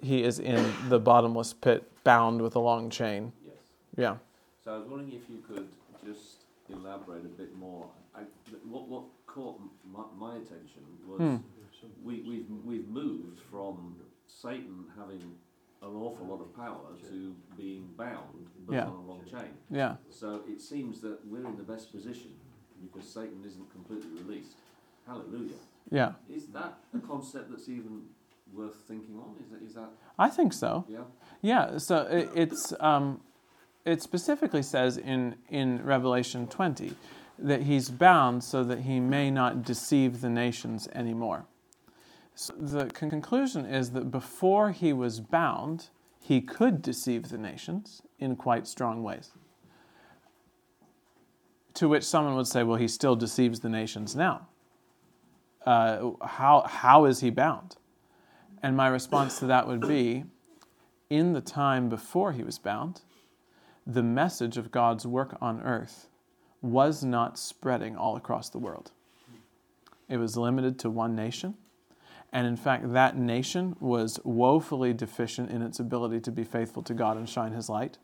he is in the bottomless pit, bound with a long chain.
Yes.
Yeah.
So I was wondering if you could just elaborate a bit more. I, what, what caught my, my attention was
Hmm.
we, we've, we've moved from Satan having an awful lot of power to being bound but
Yeah.
on a long chain.
Yeah.
So it seems that we're in the best position because Satan isn't completely released. Hallelujah.
Yeah.
Is that a concept that's even worth thinking on? Is that, is that
I think so.
yeah?
Yeah. So it, it's um, it specifically says in in Revelation 20 that he's bound so that he may not deceive the nations anymore. So the con- conclusion is that before he was bound, he could deceive the nations in quite strong ways. To which someone would say, well, he still deceives the nations now. Uh, how, how is he bound? And my response to that would be in the time before he was bound, the message of God's work on earth was not spreading all across the world. It was limited to one nation. And in fact, that nation was woefully deficient in its ability to be faithful to God and shine his light.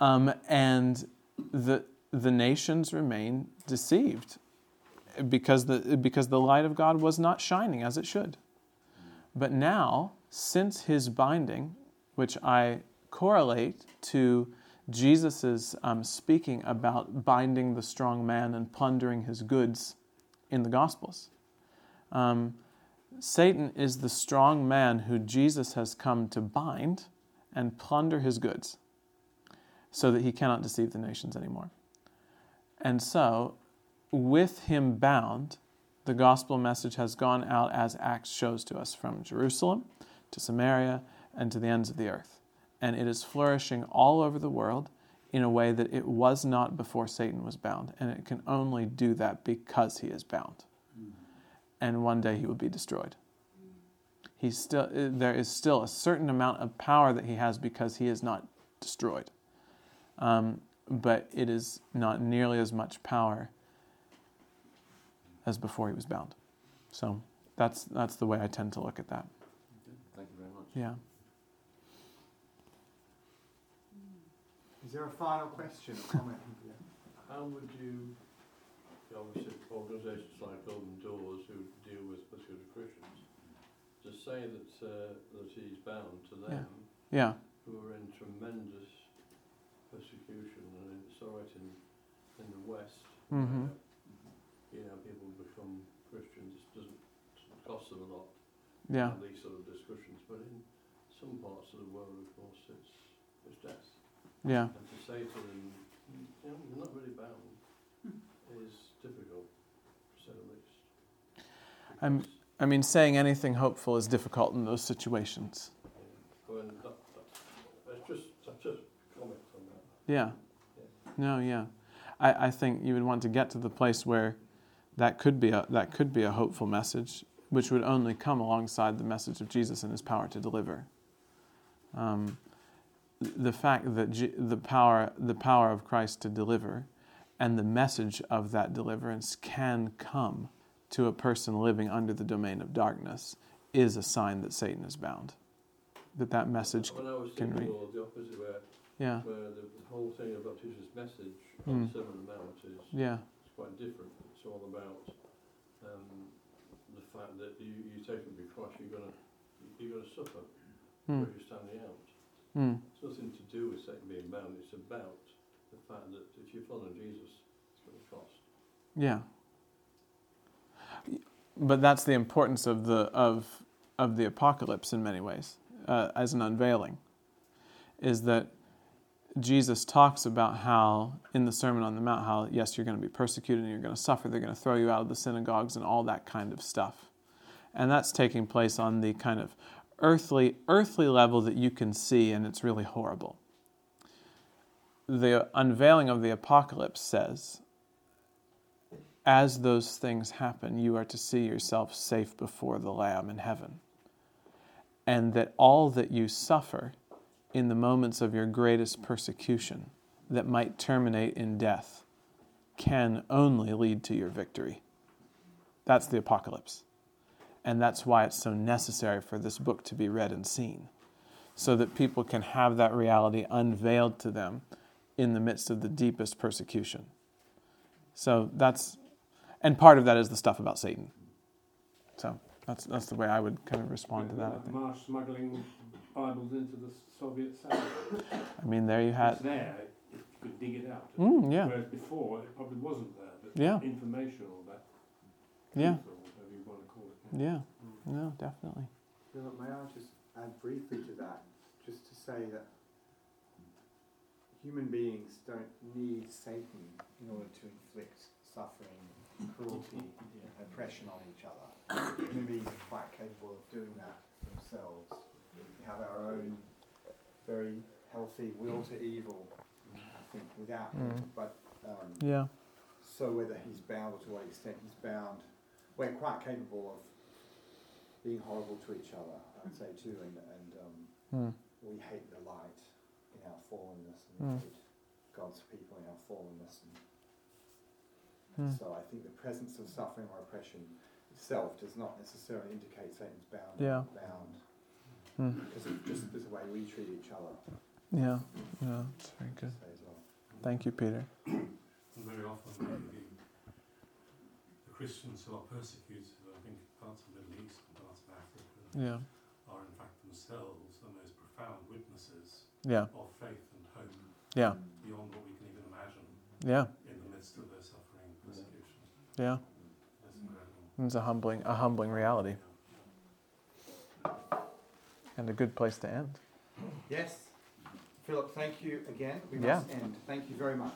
um, and the, the nations remain deceived because the, because the light of God was not shining as it should. But now, since his binding, which I correlate to Jesus' um, speaking about binding the strong man and plundering his goods in the Gospels, um, Satan is the strong man who Jesus has come to bind and plunder his goods so that he cannot deceive the nations anymore. And so, with him bound, the gospel message has gone out as Acts shows to us from Jerusalem to Samaria and to the ends of the earth. And it is flourishing all over the world in a way that it was not before Satan was bound. And it can only do that because he is bound. And one day he will be destroyed. He's still, there is still a certain amount of power that he has because he is not destroyed. Um, but it is not nearly as much power as before he was bound. So that's that's the way I tend to look at that.
Thank you very much.
Yeah.
Is there a final question or comment?
How would you, obviously, organisations like Open Doors who deal with persecuted Christians, to say that uh, that he's bound to them
Yeah.
who are in tremendous persecution and I saw it in in the West.
Mhm.
where, you know, people become Christians. It doesn't cost them a lot.
Yeah.
have These sort of discussions, but in some parts of the world, of course, it's it's death.
Yeah.
And to say to them, you know, you're not really bound, is difficult, to say the least.
I'm, I mean, saying anything hopeful is difficult in those situations.
yeah, that, that, just, just comment.
Yeah. No, yeah. I, I think you would want to get to the place where that could be a that could be a hopeful message, which would only come alongside the message of Jesus and His power to deliver. Um, the fact that G- the power the power of Christ to deliver, and the message of that deliverance can come to a person living under the domain of darkness, is a sign that Satan is bound. that that message
When I was
can
thinking
read.
the opposite, where,
Yeah,
where the, whole thing about Jesus' message
Mm.
on the Sermon on the Mount is
yeah,
it's quite different. It's all about um, fact that you, you take up your cross, you're gonna you're gonna suffer
mm,
you're standing out.
mm,
It's nothing to do with Satan being bound. It's about the fact that if you follow Jesus, it's going to cost.
yeah. But that's the importance of the of of the apocalypse in many ways, uh, as an unveiling, is that Jesus talks about how in the Sermon on the Mount, how yes, you're going to be persecuted and you're going to suffer. They're going to throw you out of the synagogues and all that kind of stuff, and that's taking place on the kind of earthly earthly level that you can see, and it's really horrible. The unveiling of the apocalypse says as those things happen, you are to see yourself safe before the Lamb in heaven. And that all that you suffer in the moments of your greatest persecution that might terminate in death can only lead to your victory. That's the apocalypse. And that's why it's so necessary for this book to be read and seen, so that people can have that reality unveiled to them in the midst of the deepest persecution. So that's and part of that is the stuff about Satan. So that's that's the way I would kind of respond to that.
Marsh smuggling Bibles into the Soviet South.
I mean, there you had.
It's there you could dig it out.
Mm, yeah,
Whereas before it probably wasn't there, but
Yeah.
informational about
yeah,
or whatever you want to call it.
yeah. No, definitely.
Phillip, may I just add briefly to that, just to say that human beings don't need Satan in order to inflict suffering, cruelty, oppression on each other. Human beings are quite capable of doing that themselves. Have our own very healthy will to evil, I think, without him.
Mm.
But um,
Yeah,
so whether he's bound or to what extent he's bound, we're quite capable of being horrible to each other, I'd say too, and, and um,
mm.
we hate the light in our fallenness, and
Mm.
we hate God's people in our fallenness. And
Mm.
So I think the presence of suffering or oppression itself does not necessarily indicate Satan's bound.
Yeah.
Bound,
Mm.
because it's just the way we treat each other.
yeah, yeah. That's very good.
well.
Thank you, Peter.
Very often the, the Christians who are persecuted, I think parts of the Middle East and parts of Africa,
Yeah,
are in fact themselves the most profound witnesses
yeah,
of faith and hope
yeah,
beyond what we can even imagine
yeah,
in the midst of their suffering and persecution.
yeah. It's a humbling, a humbling reality, and a good place to end.
Yes. Phillip, thank you again. We
yeah.
must end. Thank you very much.